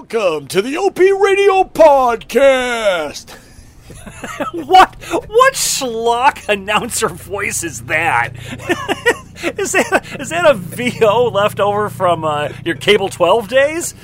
Welcome to the Opie Radio Podcast. what what schlock announcer voice is that? is that is that a VO left over from uh, your cable twelve days?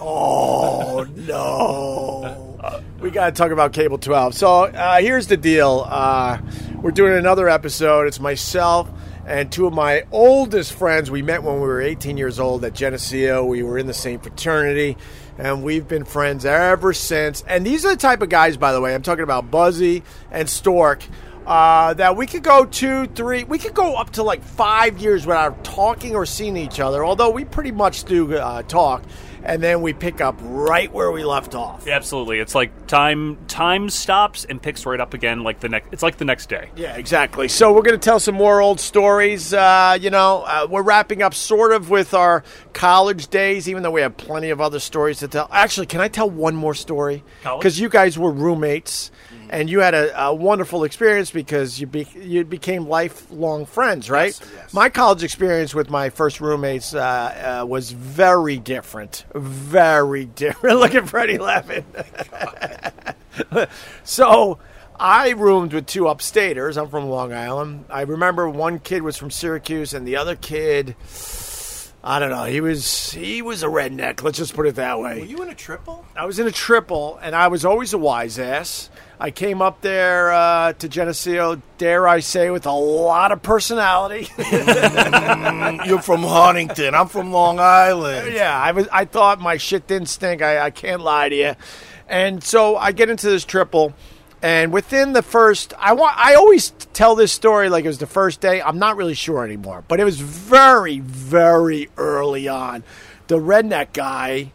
Oh no! we got to talk about Cable 12. So uh, here's the deal. Uh, we're doing another episode. It's myself and two of my oldest friends. We met when we were 18 years old at Geneseo. We were in the same fraternity, and we've been friends ever since. And these are the type of guys, by the way. I'm talking about Buzzy and Stork. Uh, that we could go two, three, we could go up to like five years without talking or seeing each other. Although we pretty much do uh, talk, and then we pick up right where we left off. Absolutely, it's like time time stops and picks right up again. Like the next, it's like the next day. Yeah, exactly. So we're going to tell some more old stories. Uh, you know, uh, we're wrapping up sort of with our college days, even though we have plenty of other stories to tell. Actually, can I tell one more story? Because you guys were roommates. And you had a, a wonderful experience because you be, you became lifelong friends, right? Yes, yes. My college experience with my first roommates uh, uh, was very different, very different. Look at Freddie laughing. so I roomed with two upstaters. I'm from Long Island. I remember one kid was from Syracuse, and the other kid, I don't know. He was he was a redneck. Let's just put it that way. Were you in a triple? I was in a triple, and I was always a wise ass. I came up there uh, to Geneseo, dare I say, with a lot of personality. You're from Huntington. I'm from Long Island. yeah, I was. I thought my shit didn't stink. I, I can't lie to you. And so I get into this triple, and within the first, I want. I always tell this story like it was the first day. I'm not really sure anymore, but it was very, very early on. The redneck guy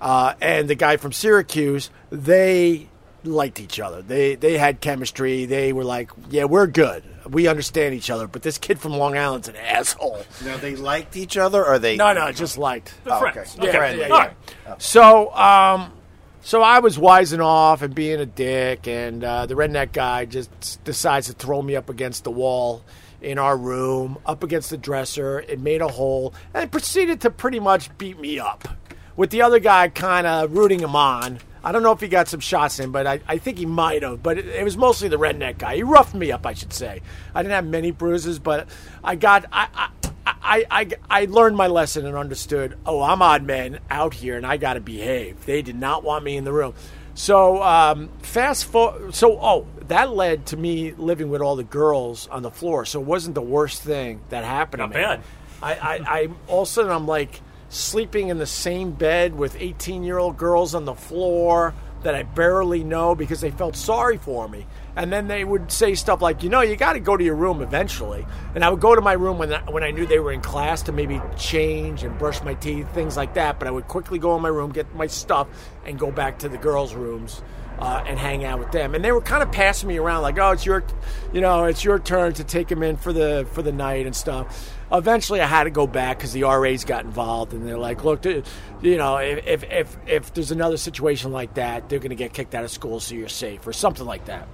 uh, and the guy from Syracuse, they liked each other. They they had chemistry. They were like, yeah, we're good. We understand each other. But this kid from Long Island's an asshole. Now they liked each other, or they? No, no, just liked. The Oh, friends. okay. Okay. Friendly. All right. So, um, so I was wising off and being a dick, and uh, the redneck guy just decides to throw me up against the wall in our room, up against the dresser. It made a hole, and proceeded to pretty much beat me up, with the other guy kind of rooting him on. I don't know if he got some shots in, but I, I think he might have. But it, it was mostly the redneck guy. He roughed me up, I should say. I didn't have many bruises, but I got I. I I, I, I learned my lesson and understood. Oh, I'm odd man out here, and I got to behave. They did not want me in the room. So um, fast forward. So oh, that led to me living with all the girls on the floor. So it wasn't the worst thing that happened. Not to me. bad. I, I, I all of a sudden I'm like sleeping in the same bed with 18 year old girls on the floor that I barely know because they felt sorry for me. And then they would say stuff like, you know, you got to go to your room eventually. And I would go to my room when, when I knew they were in class to maybe change and brush my teeth, things like that. But I would quickly go in my room, get my stuff, and go back to the girls' rooms uh, and hang out with them. And they were kind of passing me around like, "Oh, it's your, you know, it's your turn to take them in for the for the night and stuff." Eventually, I had to go back because the RAs got involved, and they're like, "Look, you know, if if, if there's another situation like that, they're going to get kicked out of school, so you're safe, or something like that."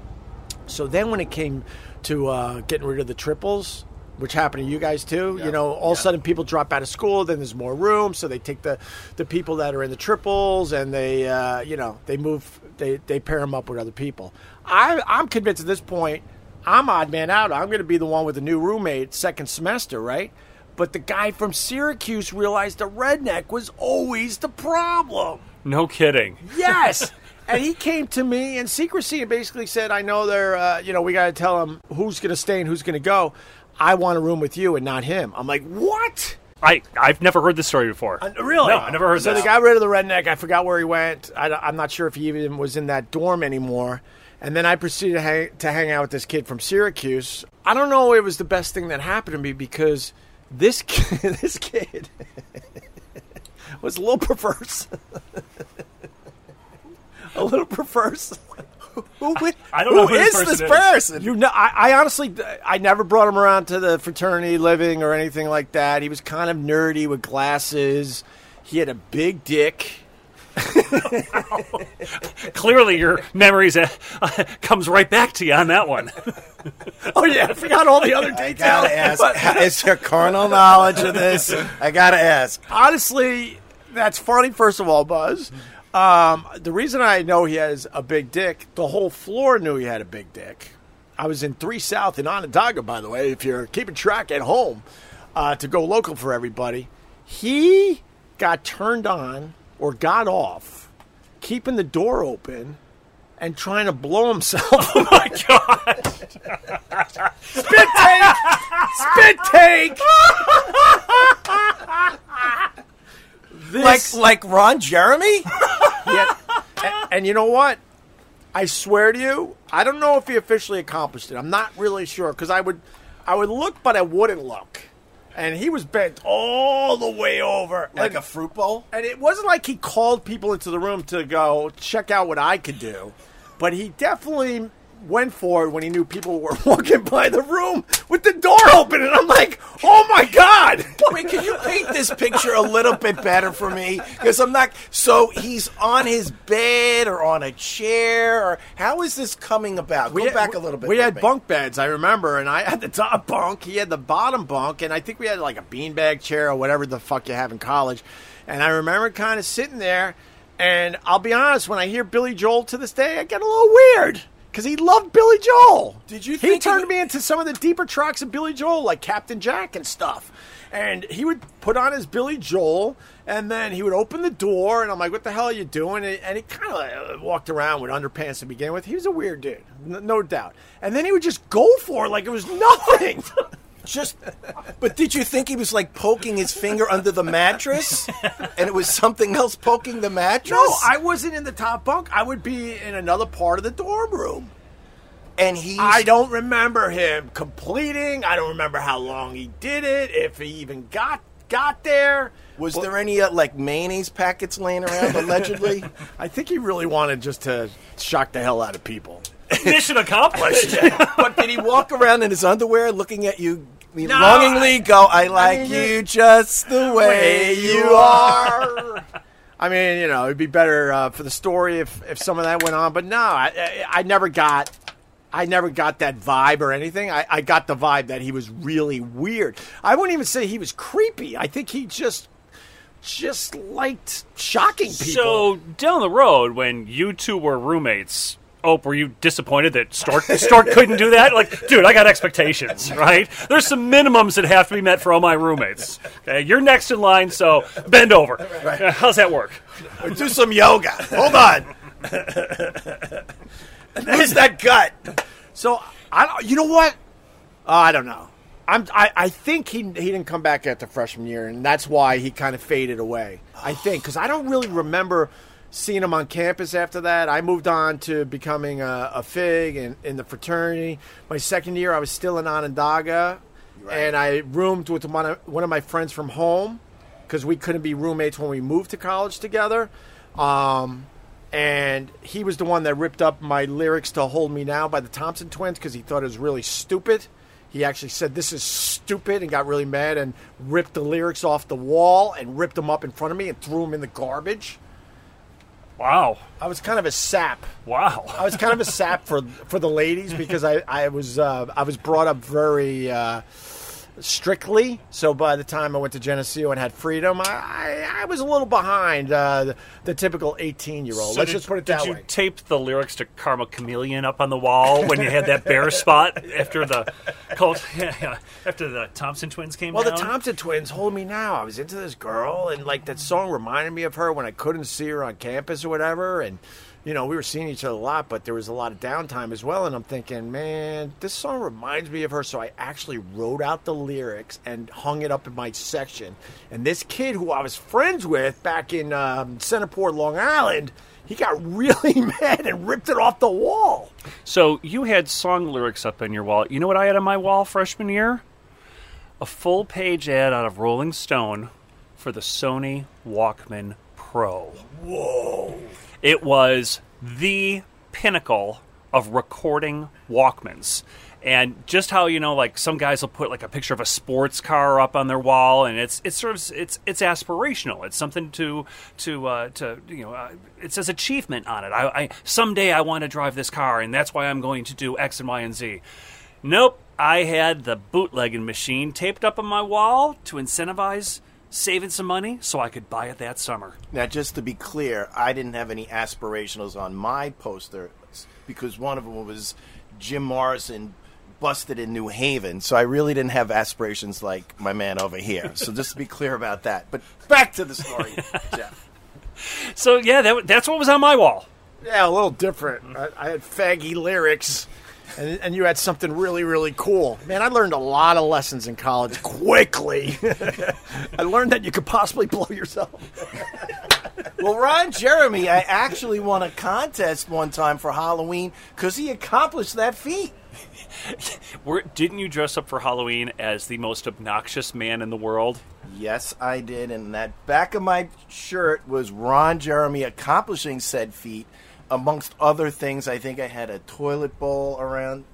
So then, when it came to uh, getting rid of the triples, which happened to you guys too, you know, all of a sudden people drop out of school, then there's more room, so they take the the people that are in the triples and they, uh, you know, they move, they they pair them up with other people. I I'm convinced at this point, I'm odd man out. I'm going to be the one with a new roommate second semester, right? But the guy from Syracuse realized the redneck was always the problem. No kidding. Yes. and he came to me in secrecy and basically said, I know they're, uh, you know, we got to tell him who's going to stay and who's going to go. I want a room with you and not him. I'm like, what? I I've never heard this story before. Uh, really? No, I never heard so this. they got rid of the redneck. I forgot where he went. I, am not sure if he even was in that dorm anymore. And then I proceeded to hang, to hang out with this kid from Syracuse. I don't know if it was the best thing that happened to me because this kid, this kid was a little perverse. a little perverse. Who, wi- I don't know who who this person this is. person? You know, I, I honestly, I never brought him around to the fraternity living or anything like that. He was kind of nerdy with glasses. He had a big dick. Clearly, your memories uh, uh, comes right back to you on that one. Oh yeah, I forgot all the other details. gotta ask. is there carnal knowledge of this? I gotta ask. honestly, That's funny, first of all, Buzz. Um, the reason I know he has a big dick, the whole floor knew he had a big dick. I was in 3 South in Onondaga, by the way, if you're keeping track at home, uh, to go local for everybody. He got turned on or got off, keeping the door open and trying to blow himself. Oh my god! Spit take! Spit take! Like This- like Ron Jeremy? Yeah. and, and you know what? I swear to you, I don't know if he officially accomplished it. I'm not really sure because I would, I would look, but I wouldn't look. And he was bent all the way over, like and, a fruit bowl? and it wasn't like he called people into the room to go check out what I could do, but he definitely went for it when he knew people were walking by the room with the door open, and I'm like, oh my god! Wait, can you paint this picture a little bit better for me? Because I'm not. So he's on his bed or on a chair, or how is this coming about? Go had- back a little bit. We had me. bunk beds, I remember, and I had the top bunk. He had the bottom bunk, and I think we had like a beanbag chair or whatever the fuck you have in college. And I remember kind of sitting there, and I'll be honest, when I hear Billy Joel to this day, I get a little weird because he loved Billy Joel. Did you He think he turned would- me into some of the deeper tracks of Billy Joel, like Captain Jack and stuff. And he would put on his Billy Joel, and then he would open the door, and I'm like, "What the hell are you doing?" And, and he kind of uh, walked around with underpants to begin with. He was a weird dude, no doubt. And then he would just go for it like it was nothing. Just, but did you think he was like poking his finger under the mattress, and it was something else poking the mattress? no, I wasn't in the top bunk. I would be in another part of the dorm room. and he, I don't remember him completing. I don't remember how long he did it. If he even got got there. Was there any uh, like mayonnaise packets laying around allegedly? I think he really wanted just to shock the hell out of people. Mission accomplished. but did he walk around in his underwear looking at you No, longingly? go, I like mean, you just the way you are. I mean, you know, it'd be better uh, for the story if, if some of that went on. But no, I, I, I never got, I never got that vibe or anything. I, I got the vibe that he was really weird. I wouldn't even say he was creepy. I think he just, just liked shocking people. So down the road, when you two were roommates, oh, were you disappointed that Stork Stork couldn't do that? Like, dude, I got expectations, right? There's some minimums that have to be met for all my roommates. Okay, you're next in line, so bend over. Uh, How's that work? Do some yoga. Hold on. Who's that gut? So I, don't- you know what? Uh, I don't know. I'm, I, I think he he didn't come back after freshman year, and that's why he kind of faded away. I think because I don't really remember seeing him on campus after that. I moved on to becoming a, a fig in, in the fraternity. My second year, I was still in Onondaga, and I roomed with one of, one of my friends from home because we couldn't be roommates when we moved to college together. Um, and he was the one that ripped up my lyrics to "Hold Me Now" by the Thompson Twins because he thought it was really stupid. He actually said this is stupid and got really mad and ripped the lyrics off the wall and ripped them up in front of me and threw them in the garbage. Wow, I was kind of a sap. wow. I was kind of a sap for for the ladies because I I was uh, I was brought up very uh, strictly. So by the time I went to Geneseo and had freedom, I I, I was a little behind uh, the, the typical eighteen year old. So Let's did- just put it did that you way. tape the lyrics to "Karma Chameleon" up on the wall when you had that bare spot after the cult, after the Thompson twins came out? Well, the? Thompson twins, hold me now. I was into this girl, and like that song reminded me of her when I couldn't see her on campus or whatever. And you know, we were seeing each other a lot, but there was a lot of downtime as well. And I'm thinking, man, this song reminds me of her. So I actually wrote out the lyrics and hung it up in my section. And this kid who I was friends with back in um, Centerport, Long Island, he got really mad and ripped it off the wall. So you had song lyrics up on your wall. You know what I had on my wall freshman year? A full page ad out of Rolling Stone for the Sony Walkman Pro. Whoa. It was the pinnacle of recording Walkmans. And just how you know, like some guys will put like a picture of a sports car up on their wall, and it's sort of it's it's aspirational. It's something to to uh, to you know, uh, it says achievement on it. I, I someday I want to drive this car, and that's why I'm going to do X and Y and Z. Nope, I had the bootlegging machine taped up on my wall to incentivize saving some money so I could buy it that summer. Now, just to be clear, I didn't have any aspirationals on my poster because one of them was Jim Morrison busted in New Haven. So I really didn't have aspirations like my man over here. So just to be clear about that. But back to the story, Jeff. So yeah, that, that's what was on my wall. Yeah, a little different. I, I had faggy lyrics, and, and you had something really, really cool. Man, I learned a lot of lessons in college quickly. I learned that you could possibly blow yourself. Well, Ron Jeremy, I actually won a contest one time for Halloween because he accomplished that feat. Were, didn't you dress up for Halloween as the most obnoxious man in the world? Yes, I did. And that back of my shirt was Ron Jeremy accomplishing said feat. Amongst other things, I think I had a toilet bowl around,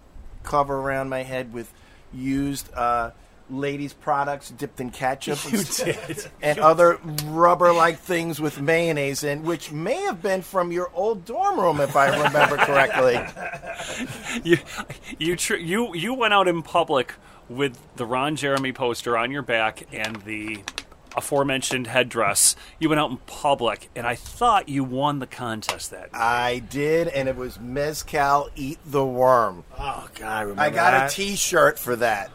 cover around my head with used uh, ladies' products dipped in ketchup You and, did. and other rubber-like things with mayonnaise in, which may have been from your old dorm room, if I remember correctly. you you tr- you you went out in public with the Ron Jeremy poster on your back and the aforementioned headdress. You went out in public, and I thought you won the contest that. I did, and it was Mezcal Eat the Worm. Oh, God, I remember I got that. a T-shirt for that.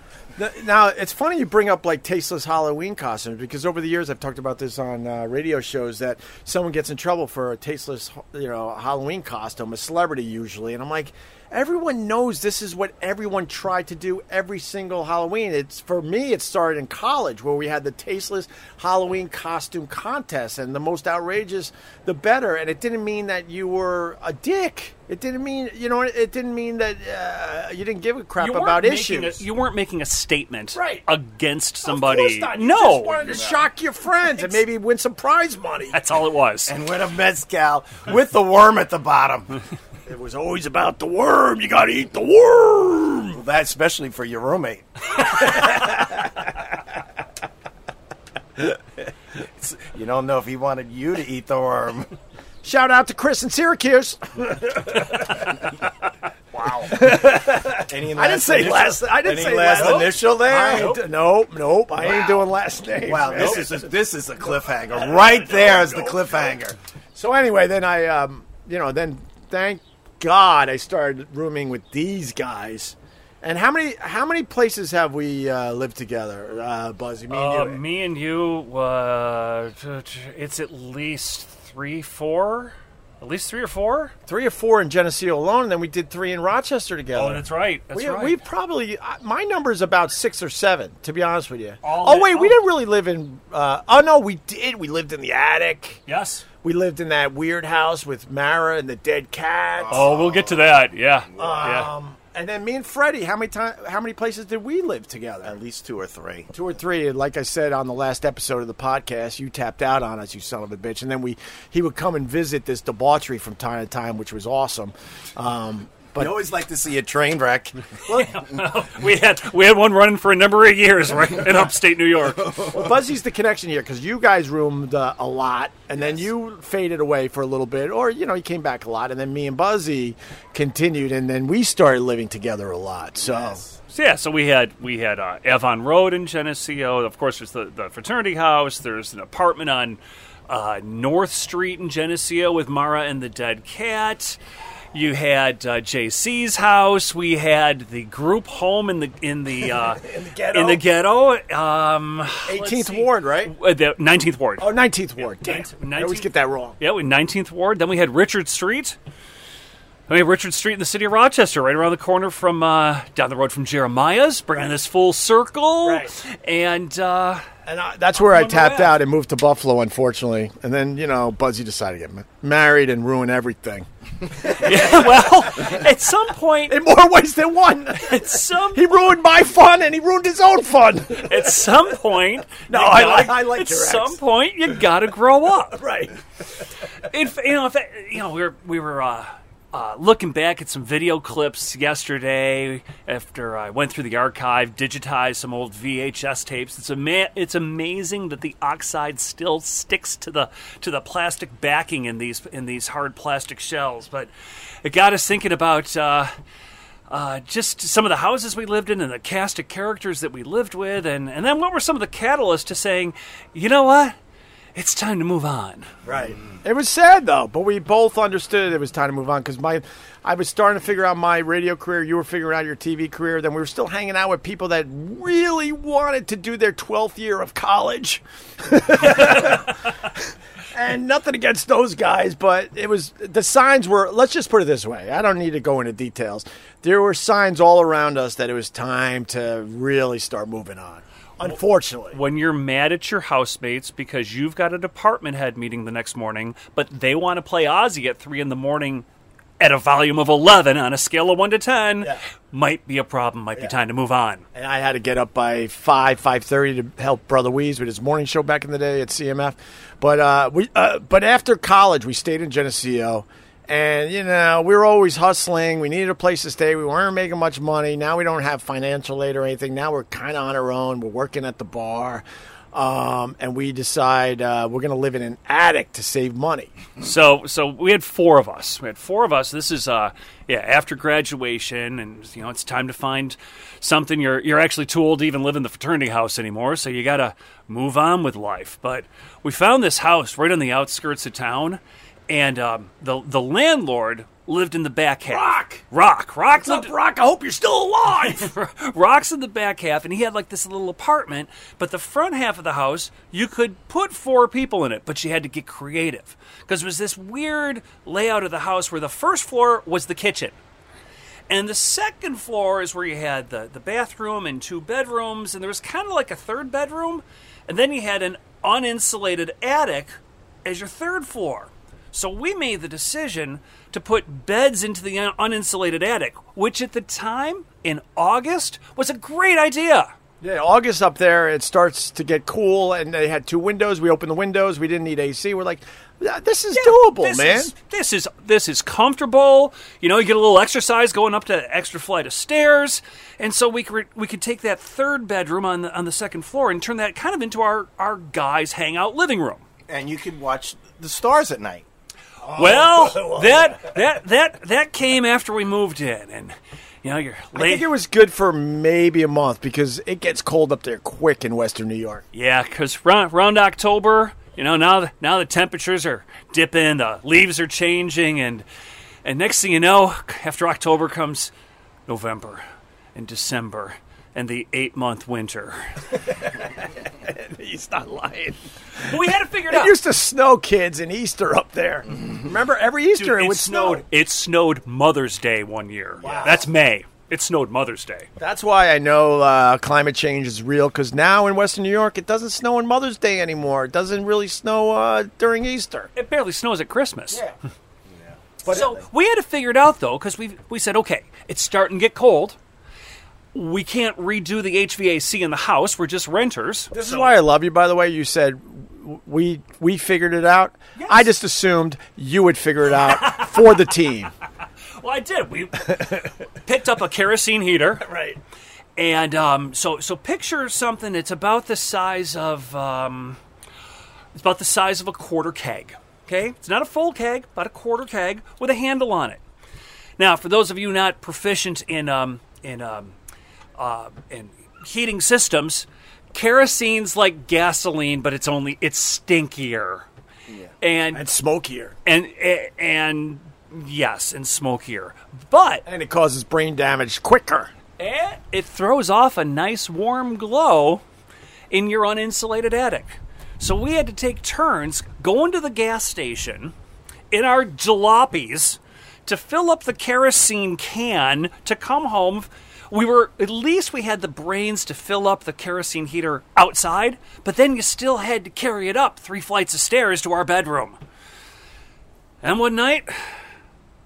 Now it's funny you bring up like tasteless Halloween costumes because over the years I've talked about this on uh, radio shows that someone gets in trouble for a tasteless, you know, Halloween costume, a celebrity usually, and I'm like, everyone knows this is what everyone tried to do every single Halloween. It's for me, it started in college where we had the tasteless Halloween costume contest, and the most outrageous, the better. And it didn't mean that you were a dick. It didn't mean, you know, it didn't mean that uh, you didn't give a crap about issues. A, you weren't making a statement Right. against somebody. not. You No, just wanted to shock your friends and maybe win some prize money. that's all it was. And win a Mezcal with the worm at the bottom. It was always about the worm. You got to eat the worm. Well, that especially for your roommate. You don't know if he wanted you to eat the worm. Shout out to Chris in Syracuse. Any I didn't say initial- last. I didn't any say last last initial there. I ain't, nope, nope. I ain't doing last names. Wow, man. this is a, this is a cliffhanger. Right there is the cliffhanger. So anyway, then I, um, you know, then thank God I started rooming with these guys. And how many how many places have we uh, lived together, uh, Buzzy? Me Uh, and you. me and you, uh, it's at least three, four, at least three or four. Three or four in Geneseo alone, and then we did three in Rochester together. Oh, that's right. That's we, right. we probably uh, my number is about six or seven, to be honest with you. All oh wait, we oh. didn't really live in. Uh, oh no, we did. We lived in the attic. yes. We lived in that weird house with Mara and the dead cats. Oh, we'll get to that. Yeah. yeah. And then me and Freddie, how many time, How many places did we live together? At least two or three. Two or three. And like I said on the last episode of the podcast, you tapped out on us, you son of a bitch. And then we he would come and visit this debauchery from time to time, which was awesome. Um, I but always like to see a train wreck. We had we had one running for a number of years right in upstate New York. Well, Buzzy's the connection here because you guys roomed uh, a lot, and then you faded away for a little bit, or you know, you came back a lot, and then me and Buzzy continued, and then we started living together a lot. So, So yeah, so we had we had uh, Avon Road in Geneseo. Of course, there's the, the fraternity house. There's an apartment on uh, North Street in Geneseo with Mara and the dead cat. You had uh, JC's house. We had the group home in the in the uh, In the ghetto? In the ghetto. Um, 18th. Ward, right? Uh, the 19th Ward. Oh, 19th Ward. Damn, I always get that wrong. Yeah, we 19th Ward. Then we had Richard Street. Then we had Richard Street in the city of Rochester, right around the corner from uh, down the road from Jeremiah's, bringing this full circle. Right. And uh, And I, that's where I tapped out and moved to Buffalo, unfortunately. And then, you know, Buzzy decided to get married and ruin everything. yeah, well, at some point, In more ways than one. at some he ruined my fun and he ruined his own fun. at some point, No, I gotta- like- I like At your ex. some point, you got to grow up. right. If you know, if you know, we were we were uh, uh, looking back at some video clips yesterday after I went through the archive, digitized some old VHS tapes. It's ama- it's amazing that the oxide still sticks to the to the plastic backing in these in these hard plastic shells. But it got us thinking about. Uh, uh, just some of the houses we lived in and the cast of characters that we lived with, and, and then what were some of the catalysts to saying, you know what, it's time to move on. Right. It was sad though, but we both understood it was time to move on because my, I was starting to figure out my radio career. You were figuring out your TV career. Then we were still hanging out with people that really wanted to do their twelfth year of college. and nothing against those guys, but it was the signs were. Let's just put it this way. I don't need to go into details. There were signs all around us that it was time to really start moving on. Unfortunately, When you're mad at your housemates because you've got a department head meeting the next morning, but they want to play Ozzy at 3 in the morning at a volume of 11 on a scale of 1 to 10, Yeah. might be a problem, might be time to move on. and I had to get up by five five thirty to help Brother Wease with his morning show back in the day at CMF. But uh, we uh, but after college, we stayed in Geneseo, and you know we were always hustling. We needed a place to stay. We weren't making much money. Now we don't have financial aid or anything. Now we're kind of on our own. We're working at the bar. Um, and we decide uh, we're going to live in an attic to save money. So, so we had four of us. We had four of us. This is, uh, yeah, after graduation, and you know, it's time to find something. You're you're actually too old to even live in the fraternity house anymore, so you got to move on with life. But we found this house right on the outskirts of town, and um, the the landlord lived in the back half. Rock! Rock, Rock What's up, Rock? I hope you're still alive. Rock's in the back half, and he had like this little apartment. But the front half of the house, you could put four people in it, but you had to get creative because it was this weird layout of the house where the first floor was the kitchen. And the second floor is where you had the, the bathroom and two bedrooms, and there was kind of like a third bedroom. And then you had an uninsulated attic as your third floor. So we made the decision to put beds into the uninsulated attic, which at the time, in August, was a great idea. Yeah, August up there, it starts to get cool, and they had two windows. We opened the windows. We didn't need AC. We're like, this is doable, this man. Is, this is this is comfortable. You know, you get a little exercise going up to extra flight of stairs, and so we could we could take that third bedroom on the on the second floor and turn that kind of into our our guys' hangout living room. and you could watch the stars at night. Oh, well, that that that that came after we moved in, and you know, you're I think it was good for maybe a month because it gets cold up there quick in Western New York. Yeah, because round, round October, you know, now the, now the temperatures are dipping, the leaves are changing, and and next thing you know, after October comes November and December and the eight month winter. He's not lying. But we had to figure it out. It out. used to snow kids in Easter up there. Remember, every Easter Dude, it it would snowed. snow. It snowed Mother's Day one year. Wow. That's May. It snowed Mother's Day. That's why I know uh, climate change is real because now in Western New York, it doesn't snow on Mother's Day anymore. It doesn't really snow uh, during Easter. It barely snows at Christmas. But So we had to figure it out though, because we we said, okay, it's starting to get cold. We can't redo the HVAC in the house. We're just renters. This is why I love you, by the way. You said we we figured it out. I just assumed you would figure it out for the team. Well, I did. We picked up a kerosene heater, Right. and um, so so picture something. It's about the size of um, it's about the size of a quarter keg. Okay, it's not a full keg, about a quarter keg with a handle on it. Now, for those of you not proficient in um, in um, uh, in heating systems, kerosene's like gasoline, but it's only it's stinkier. And And smokier. and and yes, and smokier. But And it causes brain damage quicker. eh, it throws off a nice warm glow in your uninsulated attic. So we had to take turns going to the gas station in our jalopies to fill up the kerosene can to come home. We were at least we had the brains to fill up the kerosene heater outside, but then you still had to carry it up three flights of stairs to our bedroom. And one night,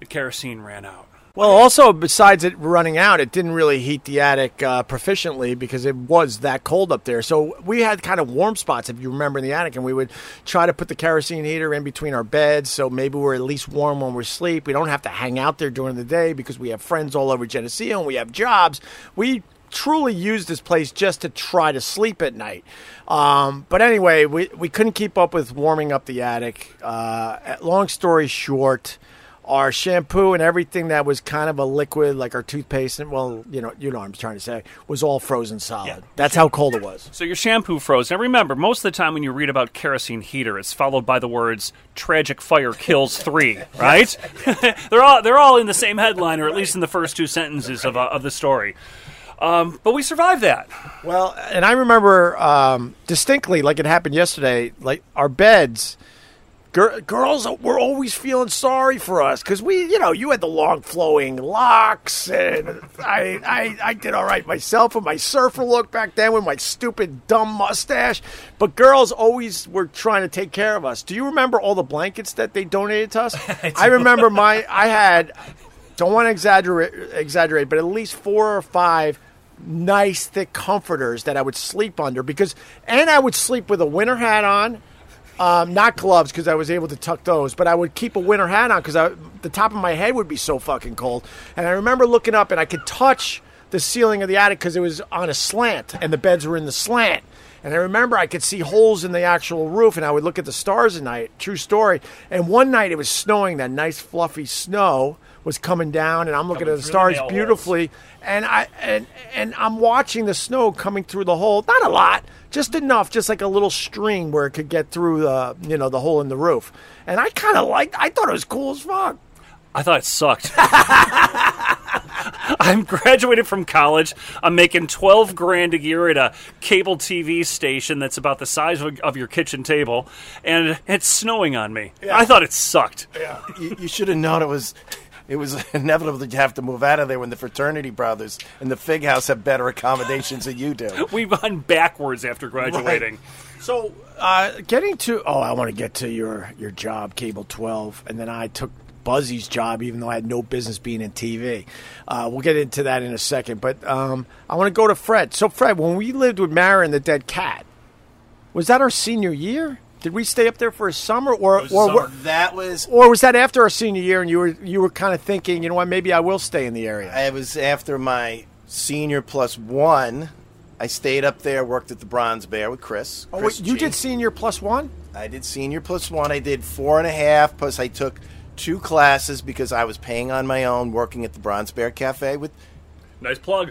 the kerosene ran out. Well, also besides it running out, it didn't really heat the attic uh, proficiently because it was that cold up there. So we had kind of warm spots, if you remember, in the attic, and we would try to put the kerosene heater in between our beds, so maybe we're at least warm when we sleep. We don't have to hang out there during the day because we have friends all over Geneseo and we have jobs. We truly used this place just to try to sleep at night. Um, but anyway, we, we couldn't keep up with warming up the attic. Uh, long story short, our shampoo and everything that was kind of a liquid, like our toothpaste, and well, you know, you know what I'm trying to say, was all frozen solid. Yeah. That's how cold it was. So your shampoo froze. Now remember, most of the time when you read about kerosene heater, it's followed by the words "tragic fire kills three, right? they're all they're all in the same headline, or at least in the first two sentences of, uh, of the story. Um, but we survived that. Well, and I remember um, distinctly, like it happened yesterday. Like our beds, gir- girls were always feeling sorry for us because we, you know, you had the long flowing locks, and I, I, I did all right myself with my surfer look back then with my stupid dumb mustache. But girls always were trying to take care of us. Do you remember all the blankets that they donated to us? I remember my, I had. Don't want to exaggerate, exaggerate, but at least four or five nice thick comforters that I would sleep under because, and I would sleep with a winter hat on, um, not gloves because I was able to tuck those, but I would keep a winter hat on because the top of my head would be so fucking cold. And I remember looking up and I could touch the ceiling of the attic because it was on a slant and the beds were in the slant. And I remember I could see holes in the actual roof, and I would look at the stars at night. True story. And one night it was snowing. That nice fluffy snow was coming down, and I'm looking Coming at the through the stars nail holes. beautifully. And I and and I'm watching the snow coming through the hole. Not a lot, just enough, just like a little string where it could get through the you know the hole in the roof. And I kind of liked. I thought it was cool as fuck. I thought it sucked. I'm graduated from college. I'm making 12 grand a year at a cable TV station that's about the size of, of your kitchen table, and it's snowing on me. I thought it sucked. you, you should have known it was. It was inevitable that you have to move out of there when the fraternity brothers and the Fig House have better accommodations than you do. We've gone backwards after graduating. So, uh, getting to oh, I want to get to your your job, Cable Twelve, and then I took Buzzy's job, even though I had no business being in TV. Uh, we'll get into that in a second, but um, I want to go to Fred. So, Fred, when we lived with Mara and the Dead Cat, was that our senior year? Did we stay up there for a summer, or or So that was or was that after our senior year, and you were you were kind of thinking, you know what, maybe I will stay in the area? I was after my senior plus one. I stayed up there, worked at the Bronze Bear with Chris. oh, Chris wait, you G. did senior plus one. I did senior plus one. I did four and a half. Plus, I took two classes because I was paying on my own, working at the Bronze Bear Cafe with Nice plug.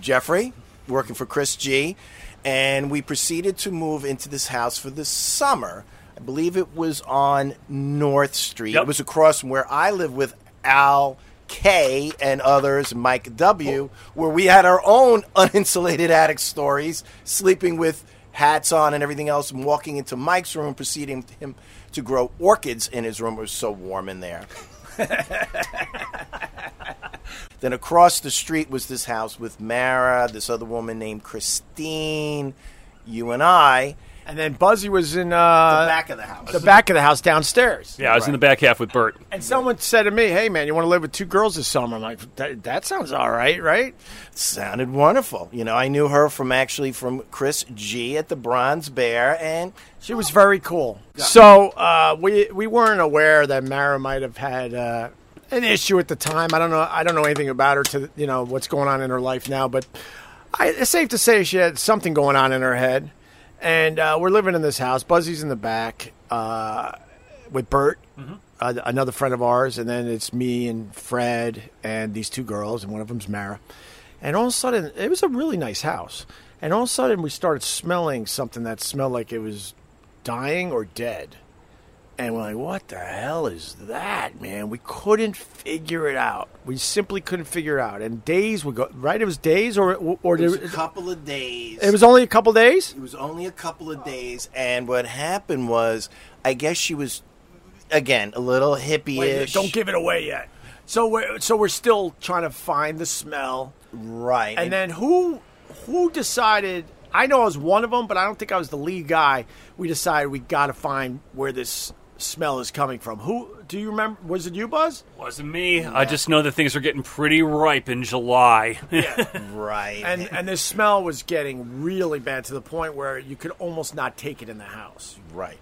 Jeffrey, working for Chris G. And we proceeded to move into this house for the summer. I believe it was on North Street. Yep. It was across from where I live with Al K and others, Mike W., where we had our own uninsulated attic stories, sleeping with hats on and everything else, and walking into Mike's room, proceeding him to grow orchids in his room. It was so warm in there. Then across the street was this house with Mara, this other woman named Christine, you and I. And then Buzzy was in uh, The back of the house. the back of the house downstairs. Yeah, I was in the back half with Bert. And someone said to me, "Hey, man, you want to live with two girls this summer?" I'm like, "That, that sounds all right, right?" sounded wonderful. You know, I knew her from actually from Chris G at the Bronze Bear, and She was very cool. So uh, we we weren't aware that Mara might have had uh, an issue at the time. I don't know. I don't know anything about her to you know what's going on in her life now, but I, it's safe to say she had something going on in her head. And uh, we're living in this house. Buzzy's in the back uh, with Bert, uh, another friend of ours, and then it's me and Fred and these two girls, and one of them's Mara. And all of a sudden, it was a really nice house. And all of a sudden, we started smelling something that smelled like it was dying or dead. And we're like, what the hell is that, man? We couldn't figure it out. We simply couldn't figure it out. And days would go, right? It was days, or or it was there- a couple of days. it was only a couple of days. It was only a couple of days, and what happened was, I guess she was, again, a little hippie-ish. don't give it away yet. So we're so we're still trying to find the smell. right. And then who who decided? I know I was one of them, but I don't think I was the lead guy. We decided we got to find where this smell is coming from. Who do you remember? Was it you, Buzz? Wasn't me. I just know that things are getting pretty ripe in July. right. And and this smell was getting really bad to the point where you could almost not take it in the house. Right.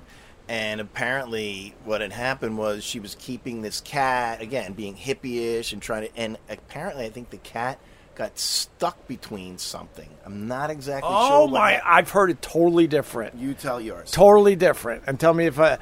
And apparently, what had happened was she was keeping this cat again, being hippie-ish and trying to. And apparently, I think the cat got stuck between something. I'm not exactly oh sure. Oh my! hap- I've heard it totally different. You tell yours. totally different. And tell me if I,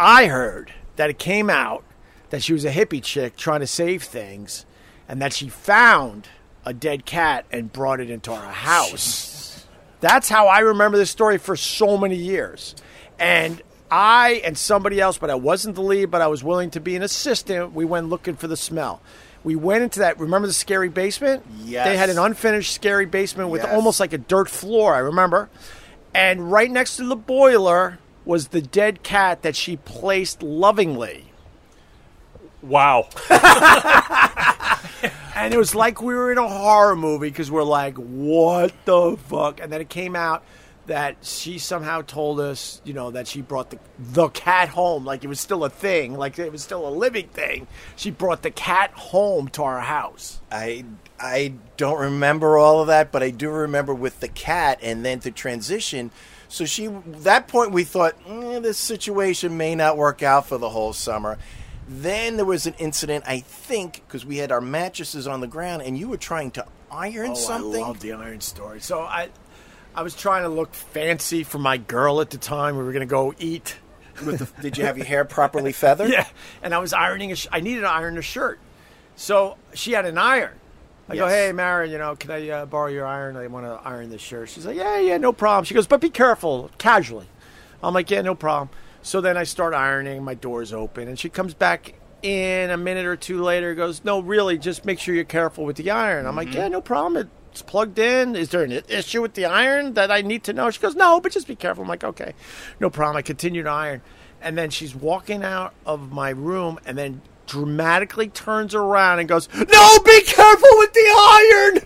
I heard that it came out that she was a hippie chick trying to save things, and that she found a dead cat and brought it into our house. That's how I remember this story for so many years. And I and somebody else, but I wasn't the lead, but I was willing to be an assistant. We went looking for the smell. We went into that. Remember the scary basement? Yes. They had an unfinished scary basement with Yes. almost like a dirt floor. I remember. And right next to the boiler was the dead cat that she placed lovingly. Wow. And it was like we were in a horror movie because we're like, what the fuck? And then it came out that she somehow told us, you know, that she brought the the cat home, like it was still a thing, like it was still a living thing. She brought the cat home to our house. I I don't remember all of that, but I do remember with the cat and then to transition. So she that point we thought "Mm, this situation may not work out for the whole summer. Then there was an incident, I think, because we had our mattresses on the ground and you were trying to iron something. Oh, I love the iron story. So I, I was trying to look fancy for my girl at the time. We were going to go eat. With the, did you have your hair properly feathered? Yeah, and I was ironing. A sh- I needed to iron a shirt, so she had an iron. I go, hey, Mara, you know, can I uh, borrow your iron? I want to iron this shirt. She's like, yeah, yeah, no problem. She goes, but be careful, casually. I'm like, yeah, no problem. So then I start ironing. My door's open, and she comes back in a minute or two later. Goes, no, really, just make sure you're careful with the iron. I'm like, yeah, no problem. It's plugged in. Is there an issue with the iron that I need to know? She goes, no, but just be careful. I'm like, okay, no problem. I continue to iron, and then she's walking out of my room, and then dramatically turns around and goes, no, be careful with the iron.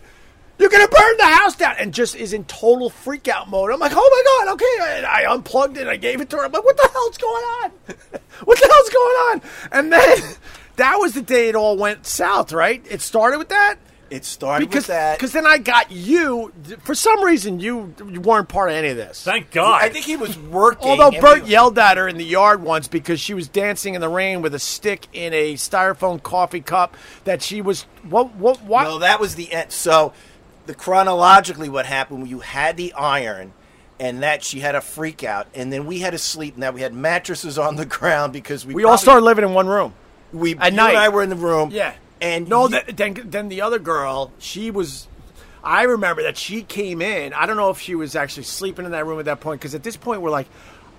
You're gonna burn the house down, and just is in total freak out mode. I'm like, oh my god, okay. And I unplugged it, I gave it to her. I'm like, what the hell's going on? what the hell's going on? And then that was the day it all went south, right? It started with that It started because with that. because then I got you. For some reason, you you weren't part of any of this. Thank God. I think he was working. Although Bert we- yelled at her in the yard once because she was dancing in the rain with a stick in a styrofoam coffee cup that she was what what what No, that was the end. So, the chronologically, what happened? You had the iron, and that she had a freak out, and then we had to sleep. Now we had mattresses on the ground because we we all started living in one room. We at you night. and I were in the room. Yeah, and no, you- then then the other girl, she was. I remember that she came in. I don't know if she was actually sleeping in that room at that point because at this point we're like,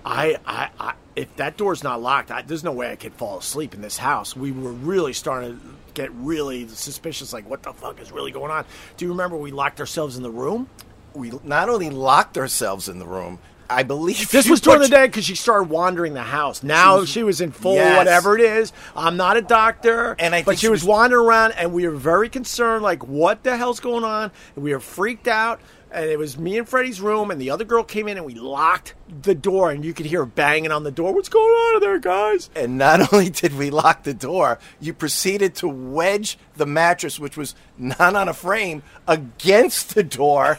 I, I, I if that door's not locked, I, there's no way I could fall asleep in this house. We were really starting to get really suspicious. Like, what the fuck is really going on? Do you remember we locked ourselves in the room? we not only locked ourselves in the room. I believe This was during the day because she started wandering the house. Now she was, was- in full Yes. whatever it is. I'm not a doctor, And I but she she was was- wandering around, and we were very concerned. Like, what the hell's going on? And we were freaked out. And it was me and Freddie's room, and the other girl came in, and we locked the door, and you could hear her banging on the door. What's going on in there, guys? And not only did we lock the door, you proceeded to wedge the mattress, which was not on a frame, against the door.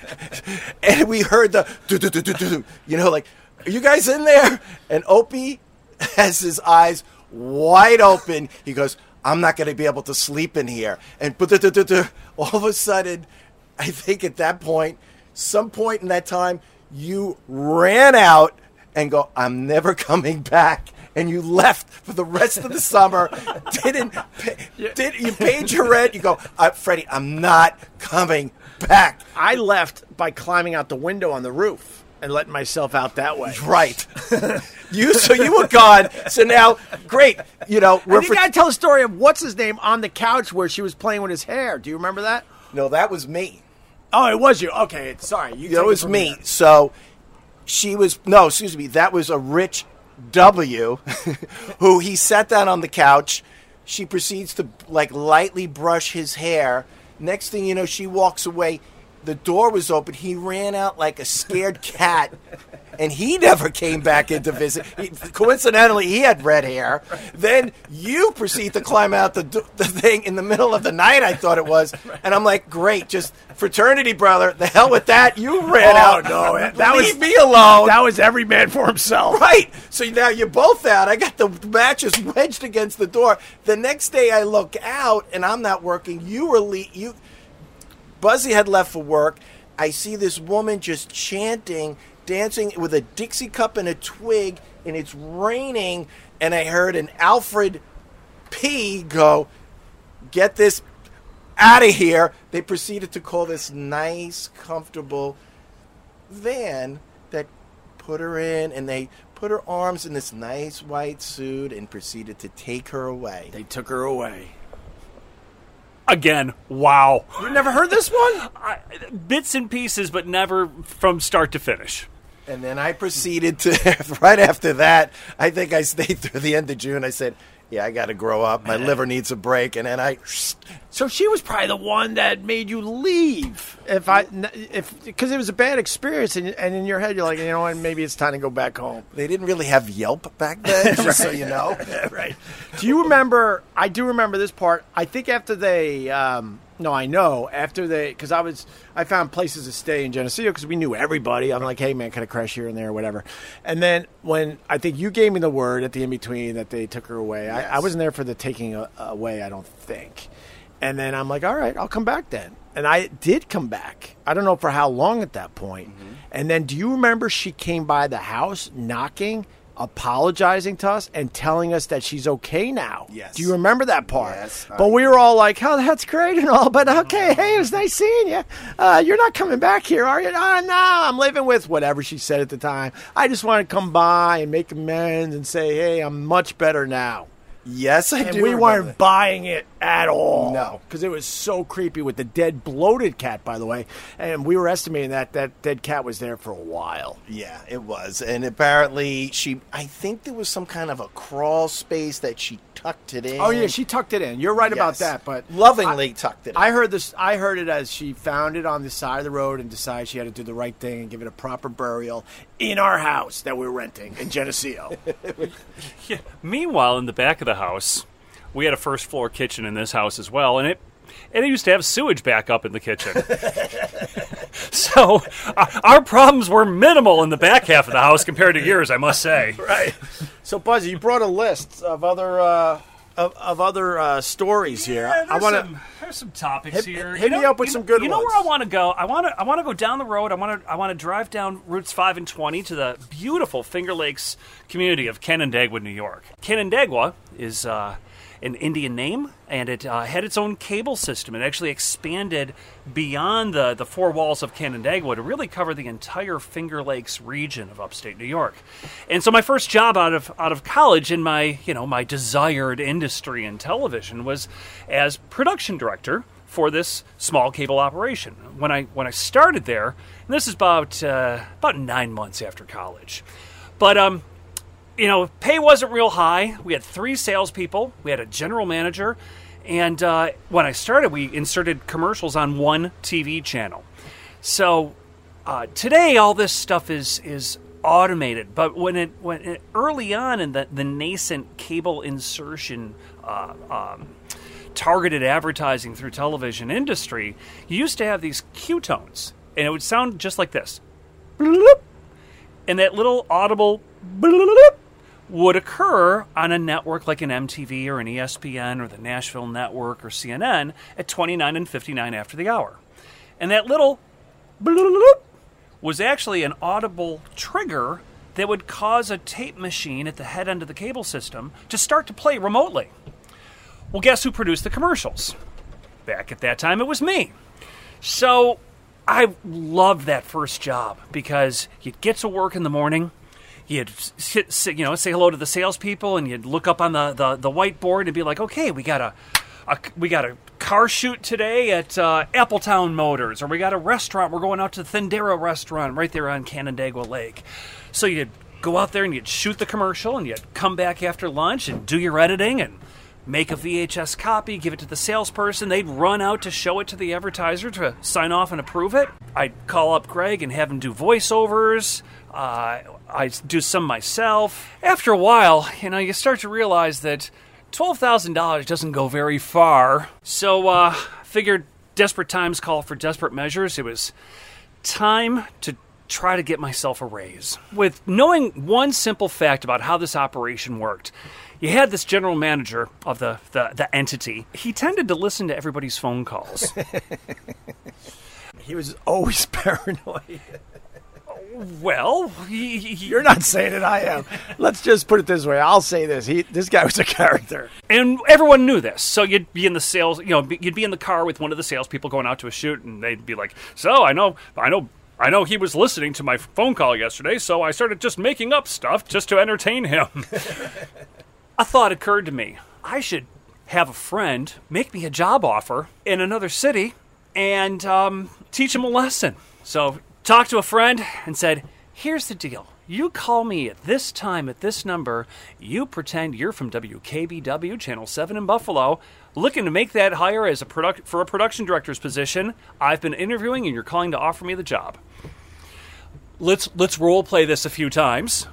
and we heard the, do, do, do, do, do, do. you know, like, are you guys in there? And Opie has his eyes wide open. He goes, I'm not going to be able to sleep in here. And all of a sudden, I think at that point, some point in that time, you ran out and go, I'm never coming back. And you left for the rest of the summer. Didn't pay, did you paid your rent? You go, uh, Freddie, I'm not coming back. I left by climbing out the window on the roof and letting myself out that way. Right. you so you were gone. So now, great. You know, I we're think for, I tell a story of what's his name on the couch where she was playing with his hair. Do you remember that? no, that was me. Oh, it was you. Okay, sorry. You it was me. there. So she was no, excuse me. That was a rich W, who he sat down on the couch. She proceeds to like lightly brush his hair. Next thing you know, she walks away. The door was open. He ran out like a scared cat, and he never came back in to visit. He, coincidentally, he had red hair. Then you proceed to climb out the, the thing in the middle of the night. I thought it was, and I'm like, great, just fraternity brother. The hell with that. You ran Oh, out. no, that was- Leave me alone. That was every man for himself. Right. So now you're both out. I got the matches wedged against the door. The next day I look out and I'm not working. You were le- you Buzzy had left for work. I see this woman just chanting, dancing with a Dixie cup and a twig, and it's raining. And I heard an Alfred P go, get this out of here. They proceeded to call this nice, comfortable van that put her in, and they put her arms in this nice white suit and proceeded to take her away. They took her away. Again, wow. You never heard this one? I, bits and pieces, but never from start to finish. And then I proceeded to, right after that, I think I stayed through the end of June. I said, yeah, I got to grow up. My liver needs a break. And then I, So she was probably the one that made you leave. If I, if because it was a bad experience, and, and in your head you're like, you know what, maybe it's time to go back home. they didn't really have Yelp back then, just so you know. right. Do you remember? I do remember this part. I think after they, um, no, I know after they, because I was, I found places to stay in Geneseo because we knew everybody. I'm like, hey man, can I crash here and there, or whatever. And then when I think you gave me the word at the in between that they took her away, I, I wasn't there for the taking away. I don't think. And then I'm like, all right, I'll come back then. And I did come back. I don't know for how long at that point. Mm-hmm. And then do you remember she came by the house knocking, apologizing to us, and telling us that she's okay now? Yes. Do you remember that part? Yes, But I- we were all like, oh, that's great and all. But okay, hey, it was nice seeing you. Uh, you're not coming back here, are you? Oh, no, I'm living with whatever she said at the time. I just want to come by and make amends and say, hey, I'm much better now. Yes, I And do. we weren't that. buying it at all. No. because it was so creepy with the dead, bloated cat. By the way, and we were estimating that that dead cat was there for a while. Yeah, it was. And apparently, she, I think there was some kind of a crawl space that she tucked it in. Oh yeah, she tucked it in. You're right about that, but lovingly tucked it in. I heard this. I heard it as she found it on the side of the road and decided she had to do the right thing and give it a proper burial in our house that we're renting in Geneseo. Yeah. Meanwhile, in the back of the house, we had a first floor kitchen in this house as well, and it and it used to have sewage back up in the kitchen. so uh, our problems were minimal in the back half of the house compared to yours, I must say. right. So, Buzzy, you brought a list of other uh, of, of other uh, stories here. I want to. there's some topics Hit- here. hit You me up with some know- good You know ones. where I want to go? I want to I want to go down the road. I want to I want to drive down routes five and twenty to the beautiful Finger Lakes community of Canandaigua, New York. Canandaigua is. Uh, an Indian name, and it uh, had its own cable system. It actually expanded beyond the, the four walls of Canandaigua to really cover the entire Finger Lakes region of upstate New York. And so, my first job out of out of college in my you know my desired industry in television was as production director for this small cable operation. When I when I started there, and this is about uh, about nine months after college, but um, you know, pay wasn't real high. We had three salespeople, we had a general manager, and uh, when I started, we inserted commercials on one TV channel. So uh, today, all this stuff is is automated, but when it when it, early on in the the nascent cable insertion. Uh, um, targeted advertising through television industry, you used to have these cue tones, and it would sound just like this. And that little audible bloop would occur on a network like an MTV or an ESPN or the Nashville Network or CNN at 29 and 59 after the hour. And that little bloop was actually an audible trigger that would cause a tape machine at the head end of the cable system to start to play remotely. Well, guess who produced the commercials? Back at that time, it was me. So I loved that first job because you'd get to work in the morning, you'd you know say hello to the salespeople, and you'd look up on the, the, the whiteboard and be like, okay, we got a, a we got a car shoot today at uh, Appletown Motors, or we got a restaurant. We're going out to the Thendara restaurant right there on Canandaigua Lake. So you'd go out there and you'd shoot the commercial, and you'd come back after lunch and do your editing and make a VHS copy, give it to the salesperson. They'd run out to show it to the advertiser to sign off and approve it. I'd call up Greg and have him do voiceovers. Uh, I do some myself. After a while, you know, you start to realize that twelve thousand dollars doesn't go very far. So, uh, figured desperate times call for desperate measures. It was time to try to get myself a raise. With knowing one simple fact about how this operation worked, you had this general manager of the, the, the entity. He tended to listen to everybody's phone calls. he was always paranoid. Well, y- y- You're not saying it. I am. Let's just put it this way. I'll say this. He, this guy was a character. and everyone knew this. So you'd be in the sales, you know, you'd be in the car with one of the salespeople going out to a shoot, and they'd be like, "So I know, I know." I know he was listening to my phone call yesterday, so I started just making up stuff just to entertain him. a thought occurred to me. I should have a friend make me a job offer in another city and um, teach him a lesson. So, talked to a friend and said, Here's the deal. You call me at this time at this number. You pretend you're from WKBW Channel 7 in Buffalo, looking to make that hire as a product for a production director's position. I've been interviewing and you're calling to offer me the job. Let's let's role play this a few times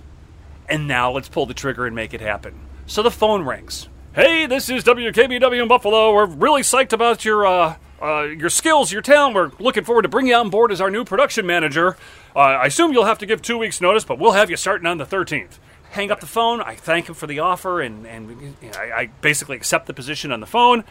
and now let's pull the trigger and make it happen. So the phone rings. Hey, this is WKBW in Buffalo. We're really psyched about your uh, uh, your skills, your talent. We're looking forward to bringing you on board as our new production manager. Uh, I assume you'll have to give two weeks' notice, but we'll have you starting on the 13th. Hang up the phone. I thank him for the offer, and and I, I basically accept the position on the phone.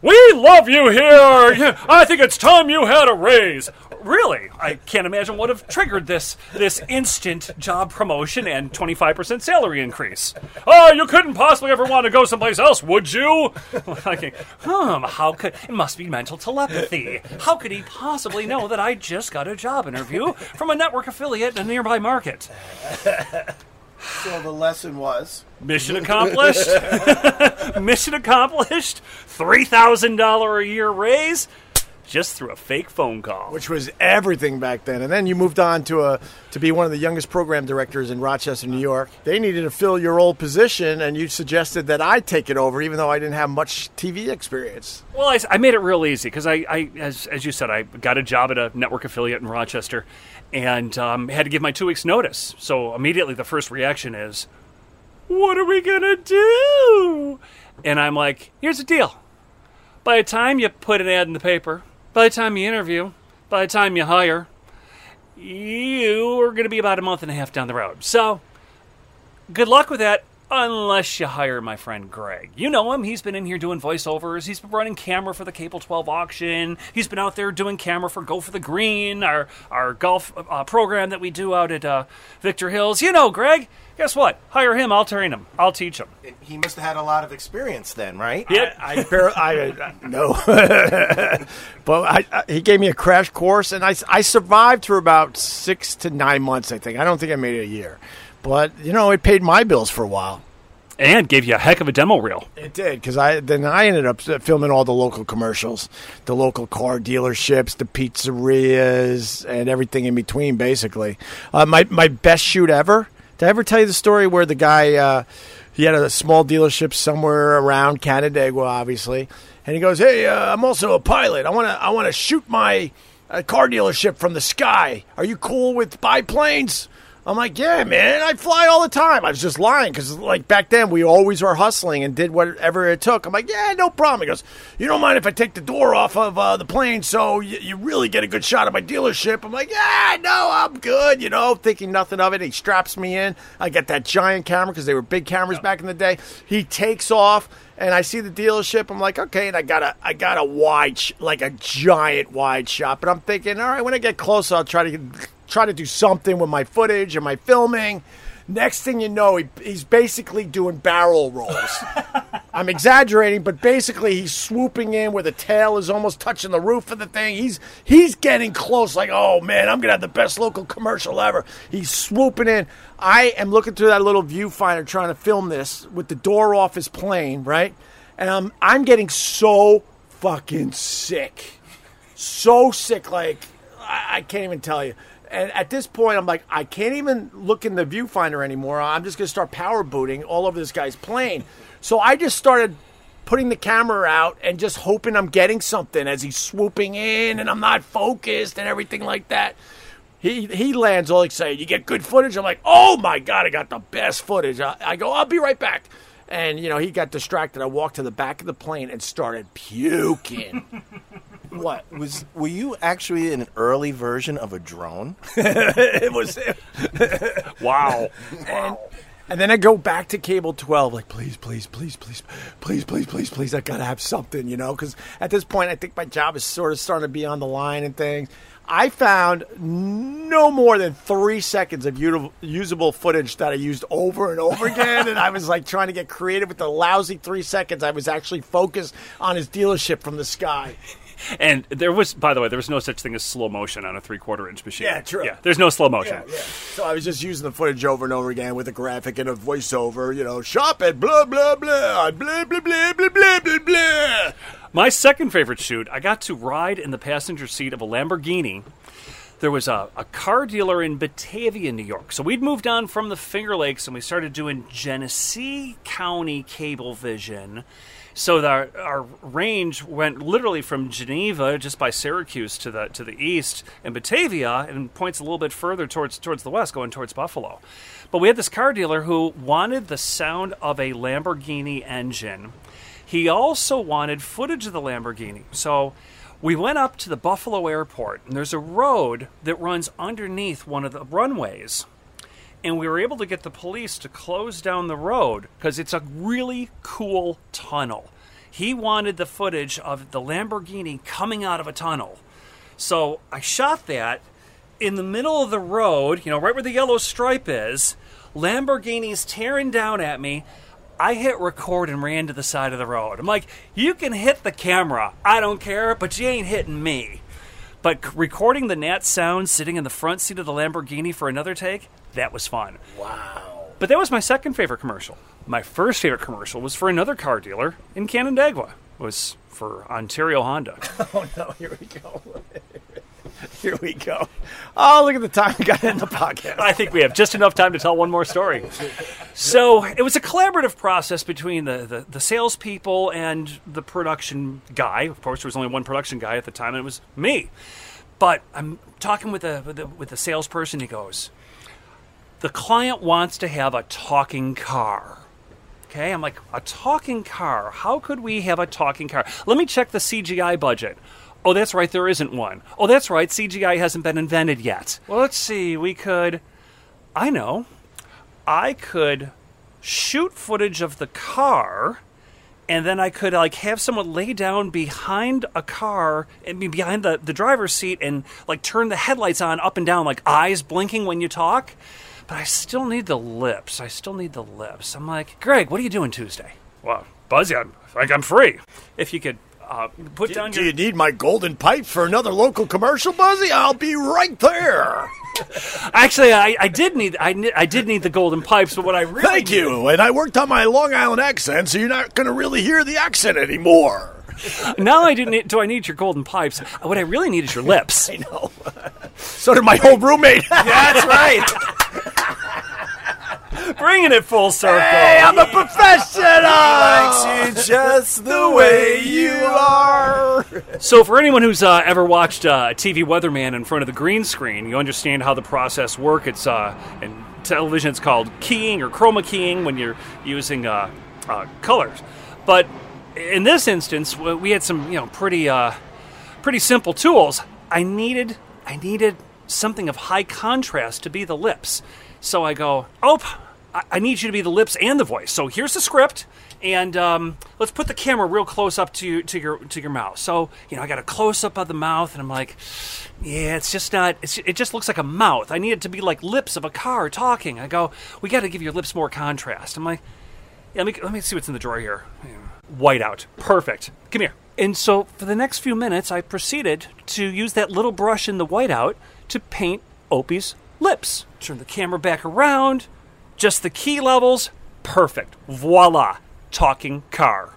We love you here. I think it's time you had a raise. Really, I can't imagine what have triggered this this instant job promotion and 25% salary increase. Oh, you couldn't possibly ever want to go someplace else, would you? hmm, how could it must be mental telepathy. How could he possibly know that I just got a job interview from a network affiliate in a nearby market? So the lesson was Mission accomplished. Mission accomplished. Three thousand dollar a year raise, just through a fake phone call. which was everything back then. And then you moved on to a to be one of the youngest program directors in Rochester, New York. They needed to fill your old position, and you suggested that I take it over, even though I didn't have much TV experience. Well, I, I made it real easy because I, I as, as you said, I got a job at a network affiliate in Rochester, and um, had to give my two weeks notice. So immediately, the first reaction is, "What are we gonna do?" And I'm like, "Here's the deal. By the time you put an ad in the paper, by the time you interview, by the time you hire, you are going to be about a month and a half down the road. So, good luck with that. Unless you hire my friend Greg. You know him. He's been in here doing voiceovers. He's been running camera for the Cable 12 auction. He's been out there doing camera for Go for the Green, our, our golf uh, program that we do out at uh, Victor Hills. You know Greg. Guess what? Hire him. I'll train him. I'll teach him. he must have had a lot of experience then, right? Yep. I, bar- I uh, no, but I, I, he gave me a crash course, and I, I survived for about six to nine months. I think I don't think I made it a year, but you know it paid my bills for a while. and gave you a heck of a demo reel. It did because I then I ended up filming all the local commercials, the local car dealerships, the pizzerias, and everything in between. Basically, uh, my my best shoot ever. Did I ever tell you the story where the guy uh, he had a small dealership somewhere around Canandaigua, obviously, and he goes, "Hey, uh, I'm also a pilot. I want to I want to shoot my uh, car dealership from the sky. Are you cool with biplanes?" I'm like, yeah, man, I fly all the time. I was just lying because, like, back then we always were hustling and did whatever it took. I'm like, yeah, no problem. He goes, you don't mind if I take the door off of uh, the plane so you, you really get a good shot of my dealership? I'm like, yeah, no, I'm good, you know, thinking nothing of it. He straps me in. I get that giant camera because they were big cameras back in the day. He takes off. And I see the dealership. I'm like, okay, and I got a, I got a wide, sh- like a giant wide shot. But I'm thinking, all right, when I get close, I'll try to try to do something with my footage and my filming. Next thing you know, he, he's basically doing barrel rolls. I'm exaggerating, but basically he's swooping in where the tail is almost touching the roof of the thing. He's he's getting close, like, oh man, I'm gonna have the best local commercial ever. He's swooping in. I am looking through that little viewfinder trying to film this with the door off his plane, right? And I'm I'm getting so fucking sick. So sick, like I, I can't even tell you. And at this point, I'm like, I can't even look in the viewfinder anymore. I'm just going to start power booting all over this guy's plane. So I just started putting the camera out and just hoping I'm getting something as he's swooping in and I'm not focused and everything like that. He he lands all excited. You get good footage. I'm like, oh my god, I got the best footage. I, I go, I'll be right back. And you know, he got distracted. I walked to the back of the plane and started puking. what? Was were you actually an early version of a drone? It was Wow. and And then I go back to cable 12, like, please, please, please, please, please, please, please, please, I gotta have something, you know? Because at this point, I think my job is sort of starting to be on the line and things. I found no more than three seconds of util- usable footage that I used over and over again. and I was like trying to get creative with the lousy three seconds. I was actually focused on his dealership from the sky. And there was, by the way, there was no such thing as slow motion on a three quarter inch machine. Yeah, true. Yeah, there's no slow motion. Yeah, yeah. So I was just using the footage over and over again with a graphic and a voiceover, you know, shop at blah, blah, blah, blah, blah, blah, blah, blah, blah, blah. My second favorite shoot, I got to ride in the passenger seat of a Lamborghini. There was a, a car dealer in Batavia, New York. So we'd moved on from the Finger Lakes and we started doing Genesee County cable vision. So our, our range went literally from Geneva, just by Syracuse, to the to the east, and Batavia, and points a little bit further towards towards the west, going towards Buffalo. But we had this car dealer who wanted the sound of a Lamborghini engine. He also wanted footage of the Lamborghini. So we went up to the Buffalo airport, and there's a road that runs underneath one of the runways. And we were able to get the police to close down the road because it's a really cool tunnel. He wanted the footage of the Lamborghini coming out of a tunnel. So I shot that in the middle of the road, you know, right where the yellow stripe is. Lamborghini's tearing down at me. I hit record and ran to the side of the road. I'm like, you can hit the camera. I don't care, but you ain't hitting me. But recording the Nat sound sitting in the front seat of the Lamborghini for another take, that was fun. Wow. But that was my second favorite commercial. My first favorite commercial was for another car dealer in Canandaigua. It was for Ontario Honda. Oh, no, here we go. here we go. Oh, look at the time we got in the podcast. I think we have just enough time to tell one more story. So it was a collaborative process between the, the, the salespeople and the production guy. Of course, there was only one production guy at the time, and it was me. But I'm talking with the, with the, with the salesperson. He goes, The client wants to have a talking car. Okay, I'm like, a talking car? How could we have a talking car? Let me check the CGI budget. Oh, that's right, there isn't one. Oh, that's right, CGI hasn't been invented yet. Well, let's see, we could. I know. I could shoot footage of the car, and then I could like have someone lay down behind a car and be behind the, the driver's seat and like turn the headlights on up and down, like eyes blinking when you talk. But I still need the lips. I still need the lips. I'm like, Greg, what are you doing Tuesday? Well, Buzzy, I'm like I'm free. If you could uh, put down Do your you need my golden pipe for another local commercial, Buzzy? I'll be right there. Actually, I, I did need I, I did need the golden pipes, but what I really Thank you. And I worked on my Long Island accent, so you're not going to really hear the accent anymore. now I do need do I need your golden pipes? What I really need is your lips. I know. so did my old roommate. That's right. Bringing it full circle. hey, I'm a professional. Likes you just the way you are. So, for anyone who's uh, ever watched uh, a TV weatherman in front of the green screen, you understand how the process works. It's uh, in television, it's called keying or chroma keying when you're using uh, uh, colors. But in this instance, we had some you know pretty uh, pretty simple tools. I needed I needed something of high contrast to be the lips. So I go, oh, I, I need you to be the lips and the voice. So here's the script, and um, let's put the camera real close up to to your to your mouth. So you know, I got a close up of the mouth, and I'm like, yeah, it's just not. It's, it just looks like a mouth. I need it to be like lips of a car talking. I go, we got to give your lips more contrast. I'm like, yeah, let me let me see what's in the drawer here. Whiteout, perfect. Come here. And so for the next few minutes, I proceeded to use that little brush in the whiteout to paint Opie's lips. Turn the camera back around, just the key levels, perfect. Voila, talking car.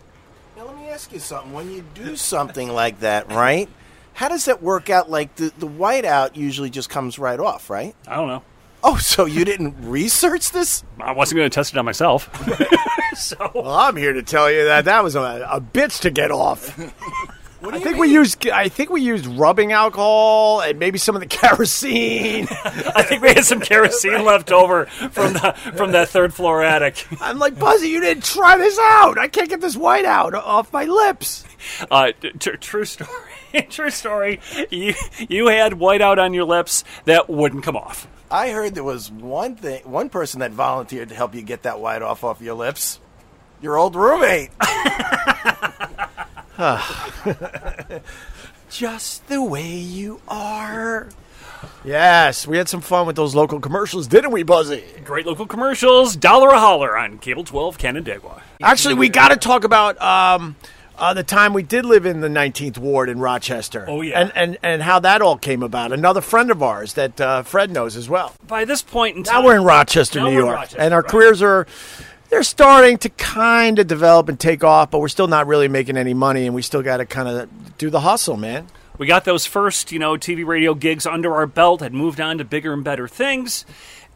Now let me ask you something. When you do something like that, right? How does that work out? Like the the whiteout usually just comes right off, right? I don't know. Oh, so you didn't research this? I wasn't going to test it on myself. so Well, I'm here to tell you that that was a, a bitch to get off. I think we used I think we used rubbing alcohol and maybe some of the kerosene. I think we had some kerosene left over from the from that third floor attic. I'm like, Buzzy, you didn't try this out. I can't get this white out off my lips. Uh, t- t- true story. True story. You you had whiteout on your lips that wouldn't come off. I heard there was one thing, one person that volunteered to help you get that white off off your lips. Your old roommate. Just the way you are. Yes, we had some fun with those local commercials, didn't we, Buzzy? Great local commercials, dollar a holler on Cable 12 Canandaigua. Actually, we got to talk about um, uh, the time we did live in the 19th Ward in Rochester. Oh, yeah. and and and how that all came about. Another friend of ours that uh, Fred knows as well. By this point in time. Now we're in Rochester, New York, Rochester, and our right. careers are. They're starting to kind of develop and take off, but we're still not really making any money, and we still got to kind of do the hustle, man. we got those first, you know, TV radio gigs under our belt, had moved on to bigger and better things.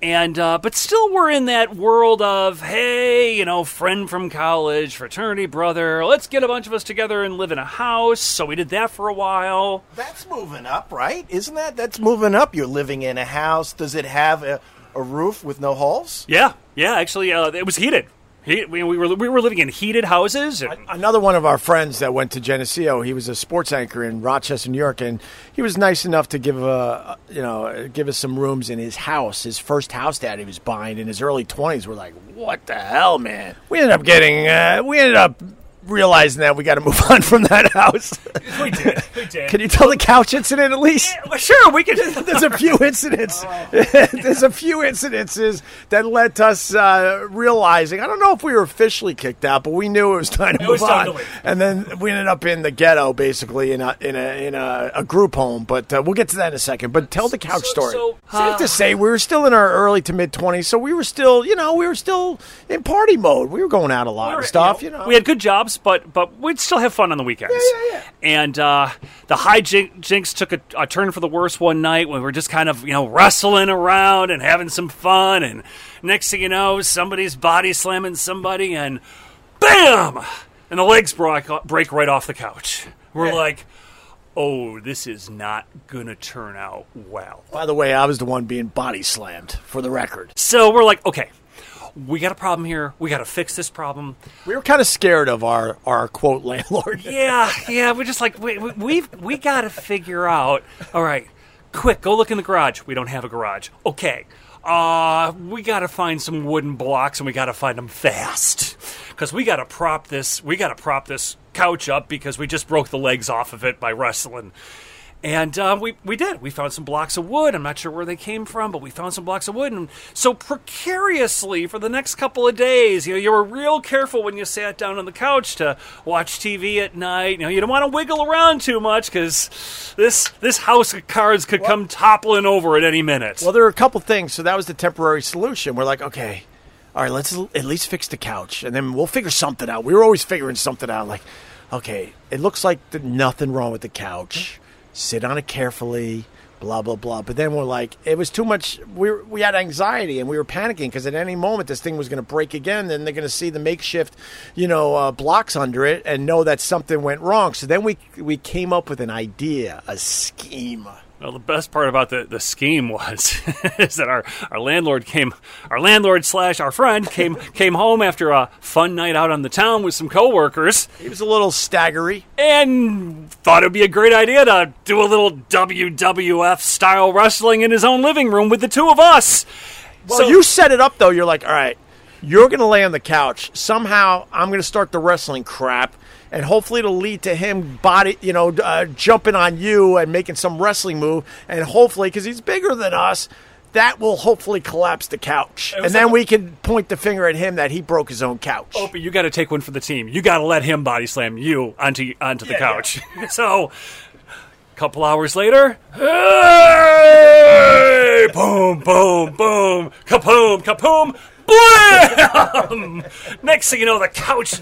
And uh, but still, we're in that world of hey, you know, friend from college, fraternity brother. Let's get a bunch of us together and live in a house. So we did that for a while. That's moving up, right? Isn't that? That's moving up. You're living in a house. Does it have a, a roof with no holes? Yeah, yeah. Actually, uh, it was heated. He, we, we were we were living in heated houses. And, Another one of our friends that went to Geneseo, he was a sports anchor in Rochester, New York, and he was nice enough to give uh, you know give us some rooms in his house, his first house that he was buying in his early twenties. We're like, what the hell, man? We ended up getting, uh, we ended up realizing that we got to move on from that house. we did. We did. Can you tell the couch incident at least? Well, sure, we could. There's a few incidents. There's a few incidences that led to us uh, realizing. I don't know if we were officially kicked out, but we knew it was time to It move was on. to. And then we ended up in the ghetto, basically in a in a in a, a group home. But uh, we'll get to that in a second. But tell the couch So- story. so, Safe uh, to say, we were still in our early to mid twenties, so we were still, you know, we were still in party mode. We were going out a lot and stuff. You know, we had good jobs, but but we'd still have fun on the weekends. Yeah, yeah, And uh, the hijinks took a, a turn for the worse one night when we were just kind of you know wrestling around and having some fun, and next thing you know, somebody's body slamming somebody, and bam, and the legs break break right off the couch. We're Yeah. like. Oh, this is not gonna turn out well. By the way, I was the one being body slammed, for the record. So we're like, okay, we got a problem here. We got to fix this problem. We were kind of scared of our, our quote landlord. Yeah, yeah. We're just like we, we, we've we got to figure out. All right, quick, go look in the garage. We don't have a garage. Okay, uh, we got to find some wooden blocks and we got to find them fast because we got to prop this. We got to prop this couch up because we just broke the legs off of it by wrestling. And uh, we we did. We found some blocks of wood. I'm not sure where they came from, but we found some blocks of wood. And so precariously for the next couple of days, you know, you were real careful when you sat down on the couch to watch TV at night. You know, you don't want to wiggle around too much because this this house of cards could come toppling over at any minute. Well, there were a couple things. So that was the temporary solution. We're like, okay, all right, let's at least fix the couch, and then we'll figure something out. We were always figuring something out. Like, okay, it looks like there's nothing wrong with the couch. Sit on it carefully. Blah blah blah. But then we're like, it was too much. We we had anxiety and we were panicking because at any moment this thing was going to break again. Then they're going to see the makeshift, you know, uh, blocks under it and know that something went wrong. So then we we came up with an idea, a scheme. Well, the best part about the, the scheme was is that our, our landlord came, our landlord slash our friend came came home after a fun night out on the town with some coworkers He was a little staggery. and thought it would be a great idea to do a little WWF style wrestling in his own living room with the two of us. Well, So- you set it up though. You're like, all right, you're going to lay on the couch. Somehow, I'm going to start the wrestling crap, and hopefully, it'll lead to him body, you know, uh, jumping on you and making some wrestling move, and hopefully, because he's bigger than us. That will hopefully collapse the couch, and then we can point the finger at him that he broke his own couch. But you got to take one for the team. You got to let him body slam you onto onto the Yeah, couch. so, a couple hours later, hey, boom, boom, boom, kapoom, kapoom, blam! Next thing you know, the couch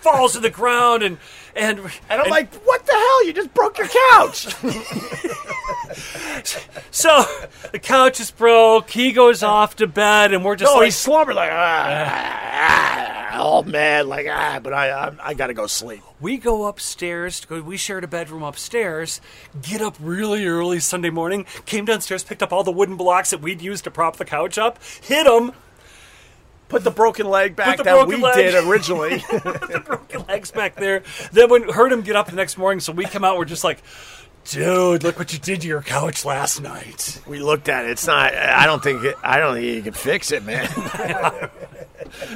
falls to the ground, and and and I'm like, what the hell? You just broke your couch. so the couch is broke. He goes off to bed, and we're just no, like, he's slumbering like, ah, ah, all mad, like ah. But I, I, I got to go sleep. We go upstairs. To go, we shared a bedroom upstairs. Get up really early Sunday morning. Came downstairs, picked up all the wooden blocks that we'd used to prop the couch up. Hit them. Put the broken leg back the that broken we leg. did originally. Put the broken legs back there. Then when heard him get up the next morning, so we come out, we're just like, dude, look what you did to your couch last night. we looked at it. It's not. I don't think. It, I don't think you can fix it, man.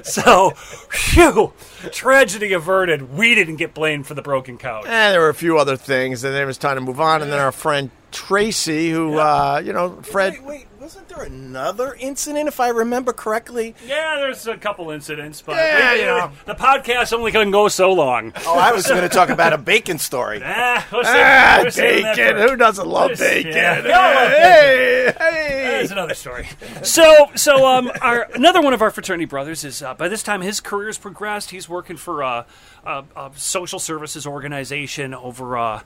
So, phew, tragedy averted. We didn't get blamed for the broken couch. and there were a few other things, and then it was time to move on. And then our friend Tracy, who, uh, you know, Fred. Wait, wait, wasn't there another incident, if I remember correctly? Yeah, there's a couple incidents, but Yeah, you know. the podcast only can go so long. Oh, I was going to talk about a bacon story. Ah, we'll Ah, we'll bacon. Who doesn't love bacon? yeah. Love Hey, hey. That's another story. So, so um, our another one of our fraternity brothers is uh, by this time his career's progressed. He's working for a, a, a social services organization over. Uh,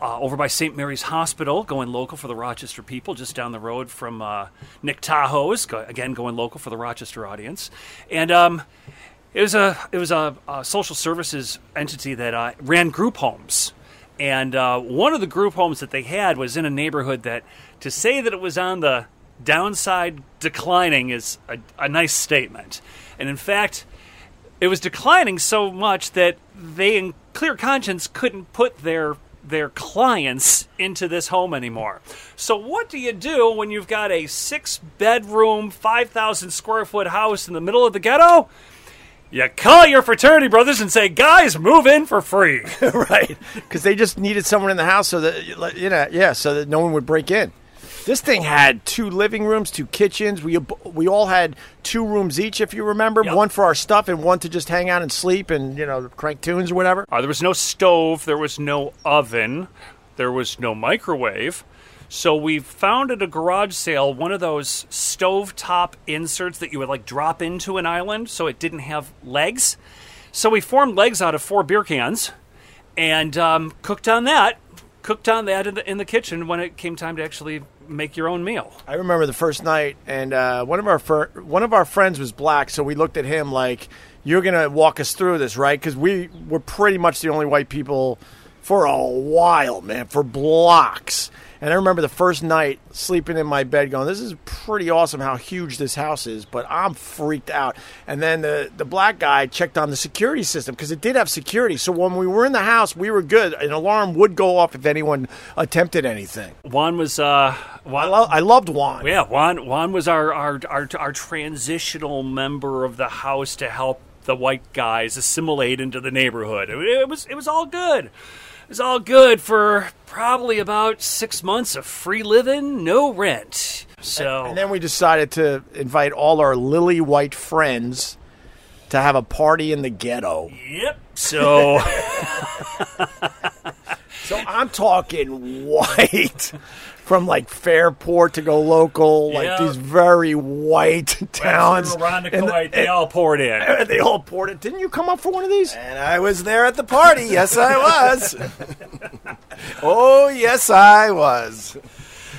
uh, over by St. Mary's Hospital, going local for the Rochester people, just down the road from uh, Nick Tahou's, go, again going local for the Rochester audience, and um, it was a it was a, a social services entity that uh, ran group homes, and uh, one of the group homes that they had was in a neighborhood that to say that it was on the downside declining is a, a nice statement, and in fact, it was declining so much that they, in clear conscience, couldn't put their their clients into this home anymore. So what do you do when you've got a six bedroom, five thousand square foot house in the middle of the ghetto? You call your fraternity brothers and say, "Guys, move in for free." right? Because they just needed someone in the house so that you know, yeah, so that no one would break in. This thing had two living rooms, two kitchens. We we all had two rooms each, if you remember, Yep. one for our stuff and one to just hang out and sleep and you know crank tunes or whatever. Uh, there was no stove, there was no oven, there was no microwave. So we found at a garage sale one of those stovetop inserts that you would like drop into an island so it didn't have legs. So we formed legs out of four beer cans and um, cooked on that. Cooked on that in the, in the kitchen when it came time to actually make your own meal. I remember the first night, and uh, one of our fir- one of our friends was black, so we looked at him like, "You're gonna walk us through this, right?" Because we were pretty much the only white people for a while, man, for blocks. And I remember the first night sleeping in my bed, going, "This is pretty awesome how huge this house is," but I'm freaked out. And then the the black guy checked on the security system because it did have security. So when we were in the house, we were good. An alarm would go off if anyone attempted anything. Juan was uh, I, lo- I loved Juan. Yeah, Juan Juan was our, our our our transitional member of the house to help the white guys assimilate into the neighborhood. It was it was all good. It was all good for probably about six months of free living, no rent. So And then we decided to invite all our lily white friends to have a party in the ghetto. yep. So So I'm talking white from like Fairport to go local, like Yeah. these very white towns. around the And- Kuwait, they all poured in. and they all poured it. Didn't you come up for one of these? And I was there at the party. Yes, I was. oh, yes, I was.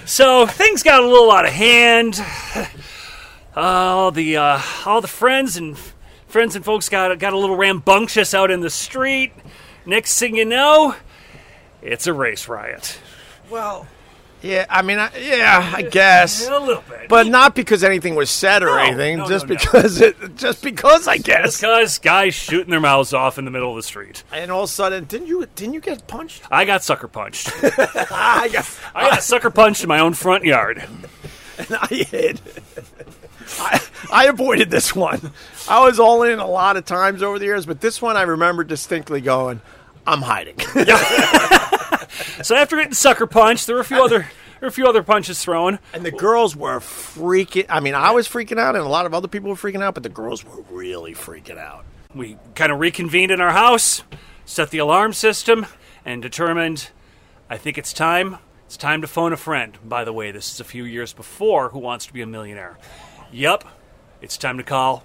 So things got a little out of hand. All the uh, all the friends and friends and folks got got a little rambunctious out in the street. Next thing you know, it's a race riot. Well, Yeah, I mean, I, yeah, I guess. A little bit, But not because anything was said or No, anything, no, just no, no. because it, just because I guess. because guys shooting their mouths off in the middle of the street. And all of a sudden, didn't you didn't you get punched? I got sucker punched. I got, I got sucker punched in my own front yard. and I hid. I, I avoided this one. I was all in a lot of times over the years, but this one I remember distinctly going, I'm hiding. So after getting sucker punched, there were a few other there were a few other punches thrown. and the girls were freaking. I mean, I was freaking out, and a lot of other people were freaking out, but the girls were really freaking out. We kind of reconvened in our house, set the alarm system, and determined I think it's time. It's time to phone a friend. By the way, this is a few years before Who Wants to Be a Millionaire. Yup, it's time to call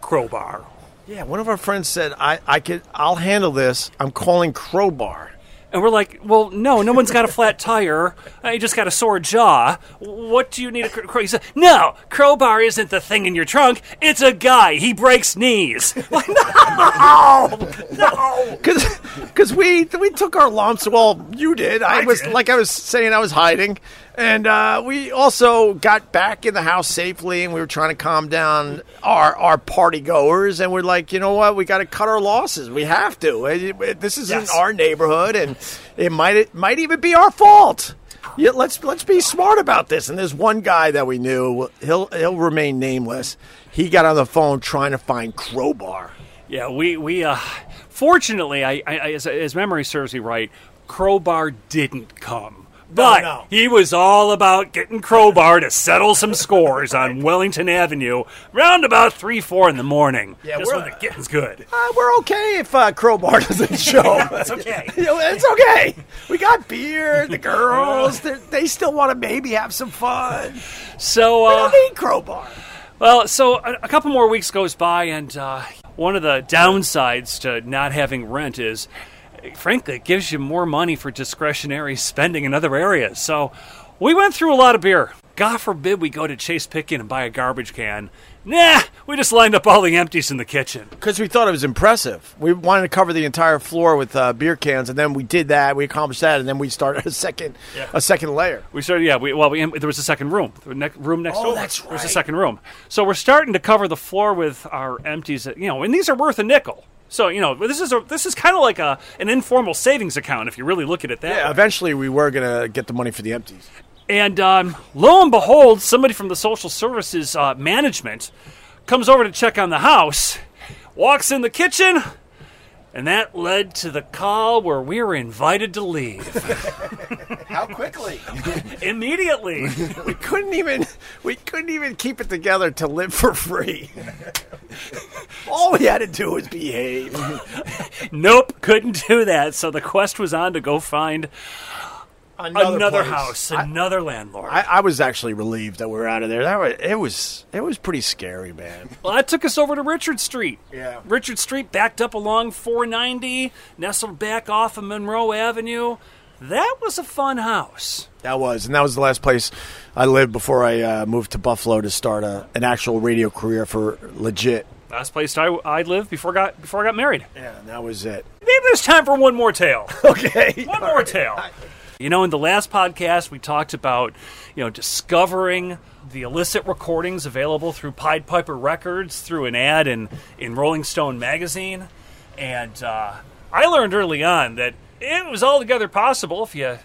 Crowbar. Yeah, one of our friends said, "I, I could, I'll handle this. I'm calling Crowbar." And we're like, well, no, no one's got a flat tire. Uh, I just got a sore jaw. What do you need a cr- crow? He said, no, crowbar isn't the thing in your trunk. It's a guy. He breaks knees. Like, no, no. because we we took our lumps. Well, you did. I, I was did. like I was saying, I was hiding, And uh, we also got back in the house safely, and we were trying to calm down our our party goers. And we're like, you know what? We got to cut our losses. We have to. This isn't Yes. our neighborhood, and it might it might even be our fault. Yeah, let's let's be smart about this. And there's one guy that we knew. He'll he'll remain nameless. He got on the phone trying to find crowbar. Yeah, we we uh, fortunately, I, I I- as, as memory serves me right, Crowbar didn't come. But no. he was all about getting Crowbar to settle some scores on Wellington Avenue round about three, four in the morning. Yeah, just we're- when the getting's good. Uh, we're okay if uh, crowbar doesn't show. It's okay. You know, it's okay. We got beer. The girls, they're- still want to maybe have some fun. So, We uh, don't need crowbar. well, so a, a couple more weeks goes by, and uh, one of the downsides to not having rent is, frankly, it gives you more money for discretionary spending in other areas. So, we went through a lot of beer. God forbid we go to Chase-Pitkin and buy a garbage can. Nah, we just lined up all the empties in the kitchen. Because we thought it was impressive. We wanted to cover the entire floor with uh, beer cans, and then we did that. We accomplished that, and then we started a second, Yeah. a second layer. We started, yeah. We, well, we, there was a second room. The ne- room next Oh, door. that's There was a second room. So we're starting to cover the floor with our empties. That, you know, and these are worth a nickel. So you know, this is a this is kind of like a an informal savings account if you really look at it that Yeah, way. eventually we were gonna get the money for the empties. And um, lo and behold, somebody from the social services uh, management comes over to check on the house, walks in the kitchen, and that led to the call where we were invited to leave How quickly? immediately. We couldn't even we couldn't even keep it together to live for free. All we had to do was behave. nope, couldn't do that. So the quest was on to go find another, place. house, I- another landlord. I, I was actually relieved that we were out of there. That was, it was it was pretty scary, man. well, that took us over to Richard Street. Yeah. Richard Street backed up along 490, nestled back off of Monroe Avenue. That was a fun house. That was, and that was the last place I lived before I uh, moved to Buffalo to start a, an actual radio career for legit. Last place I, I lived before I got before I got married. Yeah, that was it. Maybe there's time for one more tale. Okay, One more tale. You know, in the last podcast, we talked about, you know, discovering the illicit recordings available through Pied Piper Records through an ad in, in Rolling Stone magazine. And uh, I learned early on that it was altogether possible if you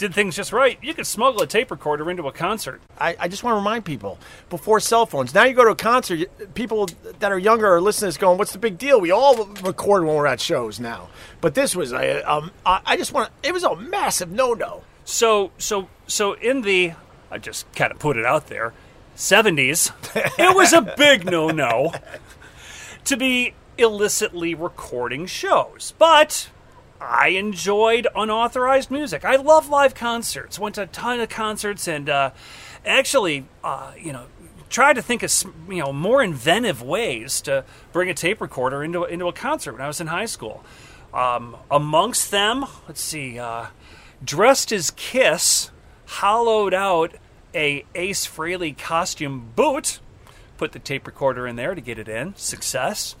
did things just right. You could smuggle a tape recorder into a concert. I, I just want to remind people before cell phones. Now you go to a concert, you- people that are younger are listening to this going, "What's the big deal?" We all record when we're at shows now, but this was a, um, I I just want. to, It was a massive no-no. So, so, so in the, I just kind of put it out there, 70s, it was a big no no to be illicitly recording shows. But I enjoyed unauthorized music. I love live concerts. Went to a ton of concerts and uh, actually, uh, you know, tried to think of you know more inventive ways to bring a tape recorder into into a concert when I was in high school. Um, amongst them, let's see, uh, dressed as Kiss, hollowed out a Ace Frehley costume boot. Put the tape recorder in there to get it in. Success.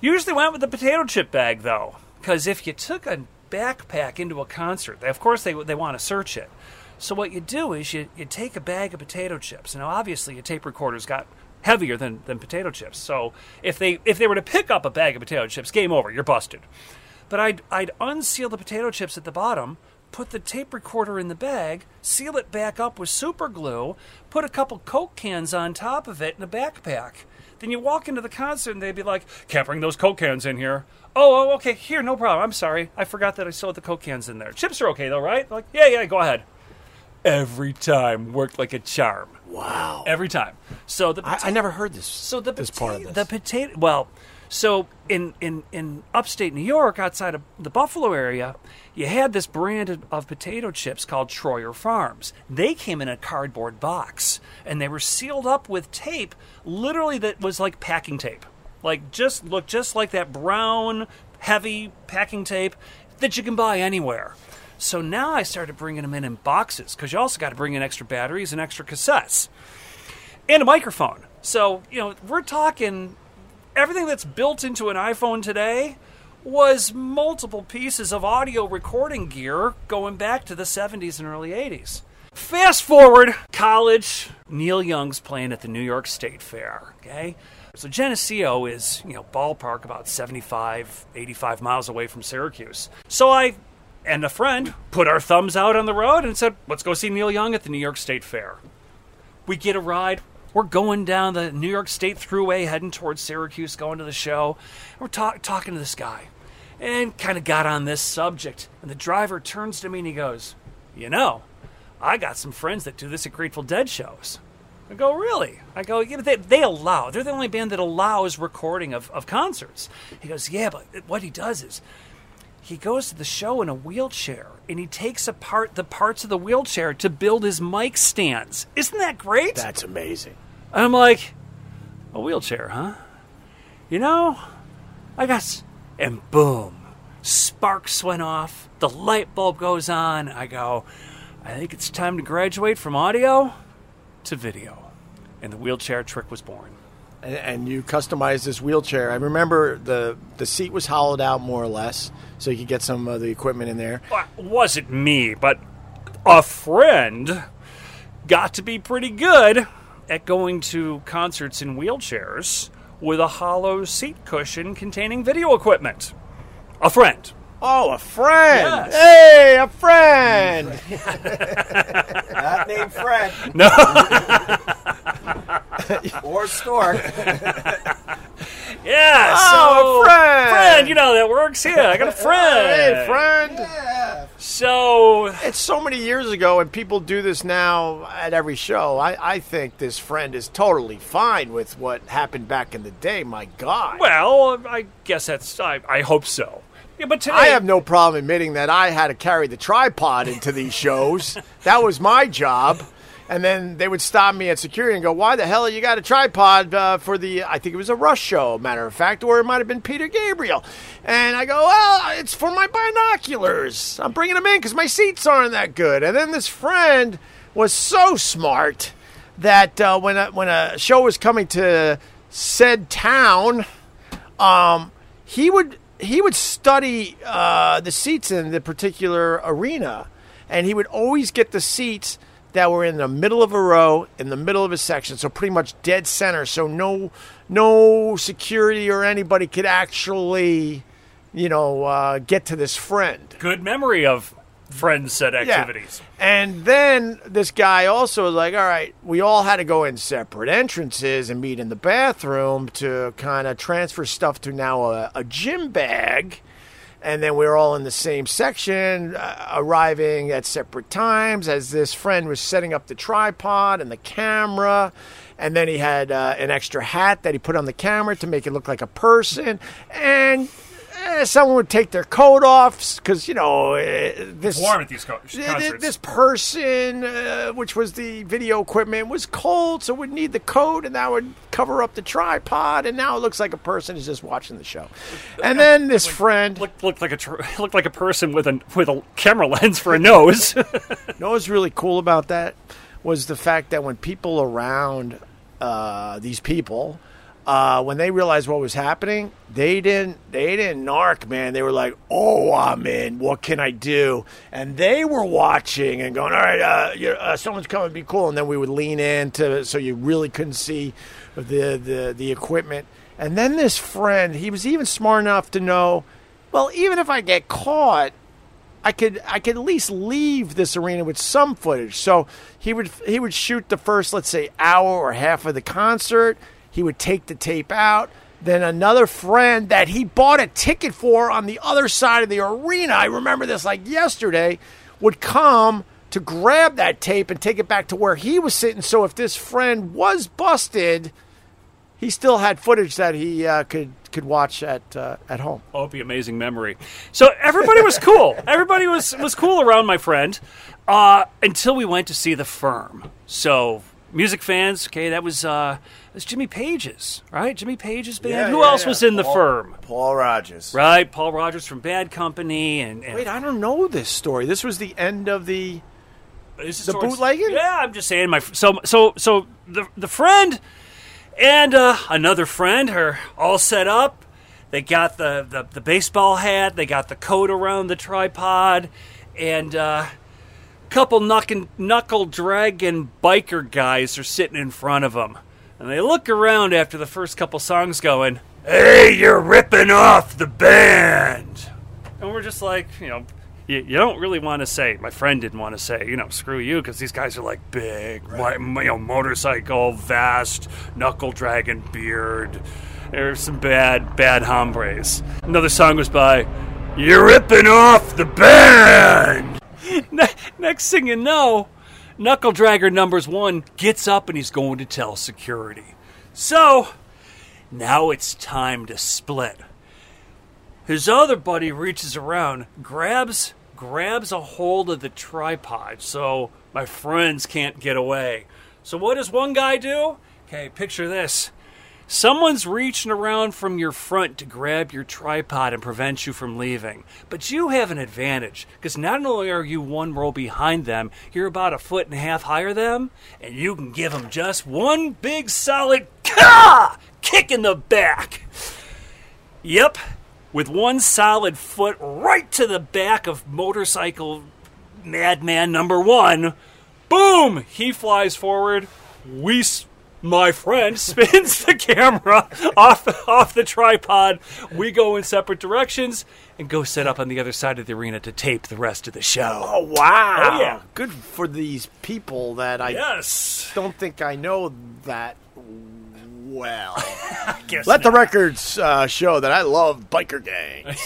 Usually went with the potato chip bag though, because if you took a backpack into a concert, of course they they want to search it. So what you do is you you take a bag of potato chips. Now obviously a tape recorder's got heavier than, than potato chips. So if they if they were to pick up a bag of potato chips, game over, you're busted. But I'd I'd unseal the potato chips at the bottom, put the tape recorder in the bag, seal it back up with super glue, put a couple Coke cans on top of it in a backpack. Then you walk into the concert and they'd be like, "Can't bring those Coke cans in here." Oh, oh, okay, here, no problem. I'm sorry, I forgot that I had the Coke cans in there. Chips are okay though, right? Like, yeah, yeah, go ahead. Every time worked like a charm. Wow, Every time. So the I, I never heard this. so the this pota- part of this. the potato. Well, so in in in upstate New York, outside of the Buffalo area, you had this brand of, potato chips called Troyer Farms. They came in a cardboard box and they were sealed up with tape, literally that was like packing tape, like just looked just like that brown heavy packing tape that you can buy anywhere. So now I started bringing them in in boxes because you also got to bring in extra batteries and extra cassettes and a microphone. So, you know, we're talking everything that's built into an iPhone today was multiple pieces of audio recording gear going back to the 70s and early 80s. Fast forward, college, Neil Young's playing at the New York State Fair, okay? So Geneseo is, you know, ballpark about 75, 85 miles away from Syracuse. So I and a friend put our thumbs out on the road and said, let's go see Neil Young at the New York State Fair. We get a ride. We're going down the New York State Thruway, heading towards Syracuse, going to the show. We're talk- talking to this guy and kind of got on this subject. And the driver turns to me and he goes, You know, I got some friends that do this at Grateful Dead shows. I go, Really? I go, Yeah, but they, they allow, they're the only band that allows recording of, of concerts. He goes, Yeah, but what he does is he goes to the show in a wheelchair and he takes apart the parts of the wheelchair to build his mic stands. Isn't that great? That's amazing. And I'm like, a wheelchair, huh? You know, I got. s- And boom, sparks went off. The light bulb goes on. I go, I think it's time to graduate from audio to video. And the wheelchair trick was born. And, and you customized this wheelchair. I remember the the seat was hollowed out more or less, so you could get some of the equipment in there. Well, it wasn't me, but a friend got to be pretty good at going to concerts in wheelchairs with a hollow seat cushion containing video equipment. A friend. Oh, a friend! Yes. Hey, a friend! Not named Fred No. or Stork. Yeah, Oh, so a friend. friend, you know that works. Yeah, I got a friend. hey, friend! Yeah. So It's so many years ago, and people do this now at every show. I, I think this friend is totally fine with what happened back in the day. My God. well, I guess that's. I, I hope so. Yeah, but today I have no problem admitting that I had to carry the tripod into these shows. that was my job. And then they would stop me at security and go, "Why the hell you got a tripod uh, for the? I think it was a Rush show, matter of fact, or it might have been Peter Gabriel." And I go, "Well, it's for my binoculars. I'm bringing them in because my seats aren't that good." And then this friend was so smart that uh, when a, when a show was coming to said town, um, he would he would study uh, the seats in the particular arena, and he would always get the seats that were in the middle of a row, in the middle of a section, so pretty much dead center, so no no security or anybody could actually, you know, uh, get to this friend. good memory of friends set activities. And then this guy also was like, all right, we all had to go in separate entrances and meet in the bathroom to kind of transfer stuff to now a, a gym bag. And then we were all in the same section, uh, arriving at separate times as this friend was setting up the tripod and the camera. And then he had uh, an extra hat that he put on the camera to make it look like a person. And eh, someone would take their coat off because, you know, eh, this Warm at these co- concerts. this person, uh, which was the video equipment, was cold, so would need the coat, and that would cover up the tripod. And now it looks like a person is just watching the show. And then this friend, looked, looked like a tr- looked like a person with a with a camera lens for a nose. you know what's really cool about that was the fact that when people around uh, these people, uh, when they realized what was happening, they didn't they didn't narc, man. They were like, "Oh, I'm in. What can I do?" And they were watching and going, "All right, uh, uh, someone's coming. Be cool." And then we would lean in to so you really couldn't see the the the equipment. And then this friend, he was even smart enough to know, well, even if I get caught, I could I could at least leave this arena with some footage. So he would he would shoot the first let's say hour or half of the concert. He would take the tape out. Then another friend that he bought a ticket for on the other side of the arena, I remember this like yesterday, would come to grab that tape and take it back to where he was sitting. So if this friend was busted, he still had footage that he uh, could could watch at uh, at home. oh, it'd be amazing memory. So everybody was cool. Everybody was was cool around my friend uh, until we went to see the firm. So music fans, okay, that was that's Jimmy Page's, right? Jimmy Page's band. Yeah, Who yeah, else yeah. was in the Paul- firm? Paul Rodgers. Right, Paul Rodgers from Bad Company, and, and Wait, I don't know this story. This was the end of the. This The bootlegging? Yeah, I'm just saying. My so so so the the friend and uh, another friend are all set up. They got the, the, the baseball hat, they got the coat around the tripod, and uh, a couple knuckle, knuckle dragon biker guys are sitting in front of them. And they look around after the first couple songs going, Hey, you're ripping off the band! And we're just like, you know, you, you don't really want to say, my friend didn't want to say, you know, screw you, because these guys are like big, right. you know, motorcycle, vast, knuckle dragon beard. There's some bad, bad hombres. Another song was by You're Ripping Off the Band! next thing you know, Knuckle Dragger numbers one gets up and he's going to tell security. So, now it's time to split. His other buddy reaches around, grabs grabs a hold of the tripod so my friends can't get away. So what does one guy do? Okay, picture this. Someone's reaching around from your front to grab your tripod and prevent you from leaving. But you have an advantage, because not only are you one row behind them, you're about a foot and a half higher than them, and you can give them just one big solid Kah! kick in the back. Yep, with one solid foot right to the back of motorcycle madman number one. Boom! He flies forward. We my friend spins the camera off off the tripod. We go in separate directions and go set up on the other side of the arena to tape the rest of the show. Oh wow! Oh, yeah. good for these people that I Yes. don't think I know that well. Let the records uh, show that I love biker gangs.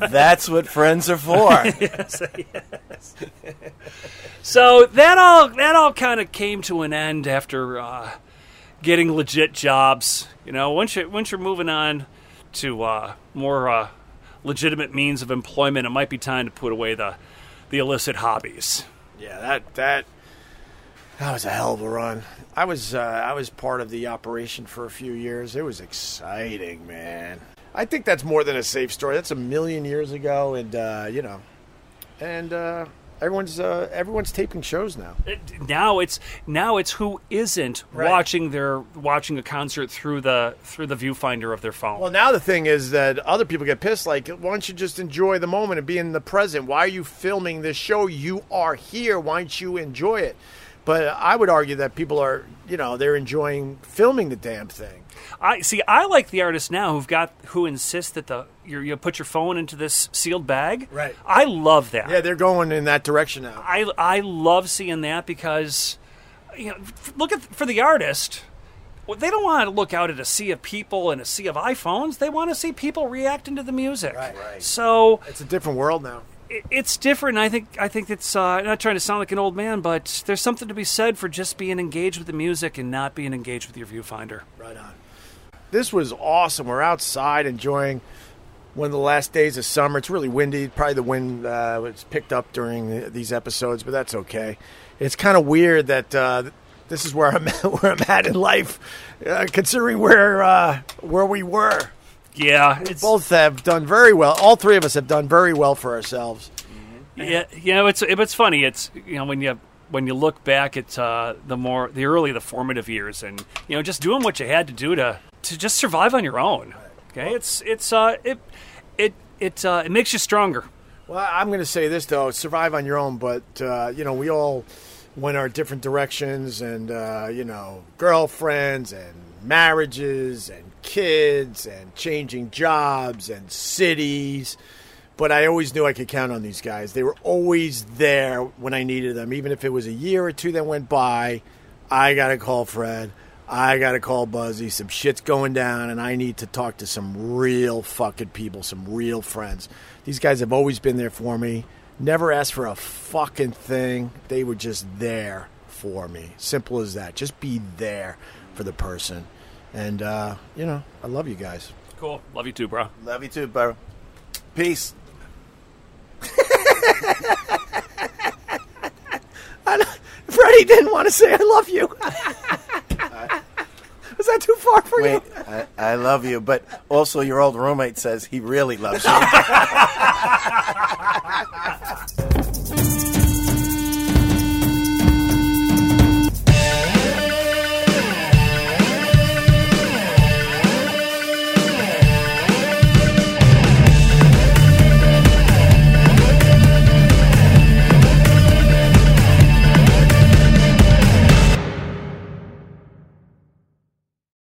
That's what friends are for. So that all that all kind of came to an end after uh, getting legit jobs. You know, once you once you're moving on to uh, more uh, legitimate means of employment, it might be time to put away the the illicit hobbies. yeah, that that that was a hell of a run. I was uh, I was part of the operation for a few years. It was exciting, man. I think that's more than a safe story. That's a million years ago, and uh, you know, and uh, everyone's uh, everyone's taping shows now. It, now it's now it's who isn't Right. watching their watching a concert through the through the viewfinder of their phone. Well, now the thing is that other people get pissed. Like, why don't you just enjoy the moment and be in the present? Why are you filming this show? You are here. Why don't you enjoy it? But I would argue that people are, you know, they're enjoying filming the damn thing. I see. I like the artists now who've got who insist that the you you put your phone into this sealed bag. Right. I love that. Yeah, they're going in that direction now. I I love seeing that because you know look at for the artist. They don't want to look out at a sea of people and a sea of iPhones. They want to see people reacting to the music. Right. Right. So It's a different world now. It- it's different. I think I think it's uh, not trying to sound like an old man, but there's something to be said for just being engaged with the music and not being engaged with your viewfinder. Right on. This was awesome. We're outside enjoying one of the last days of summer. It's really windy. Probably the wind uh, was picked up during the, these episodes, but that's okay. It's kind of weird that uh, this is where I'm where I'm at in life, uh, considering where uh, where we were. Yeah, Both have done very well. All three of us have done very well for ourselves. Yeah, you know, it's it's funny. It's you know when you when you look back at uh, the more the early the formative years, and you know just doing what you had to do to to just survive on your own. Okay, it's it's uh, it it it uh, it makes you stronger. Well, I'm going to say this though: survive on your own. But uh, you know, we all went our different directions, and uh, you know, girlfriends and marriages and kids and changing jobs and cities. But I always knew I could count on these guys. They were always there when I needed them, even if it was a year or two that went by. I got to call Fred. I got to call Buzzy. Some shit's going down, and I need to talk to some real fucking people, some real friends. These guys have always been there for me. Never asked for a fucking thing. They were just there for me. Simple as that. Just be there for the person. And, uh, you know, I love you guys. Cool, love you too, bro. Love you too, bro. Peace. Freddie didn't want to say I love you. Was that too far for Wait, you? I, I love you, but also your old roommate says he really loves you.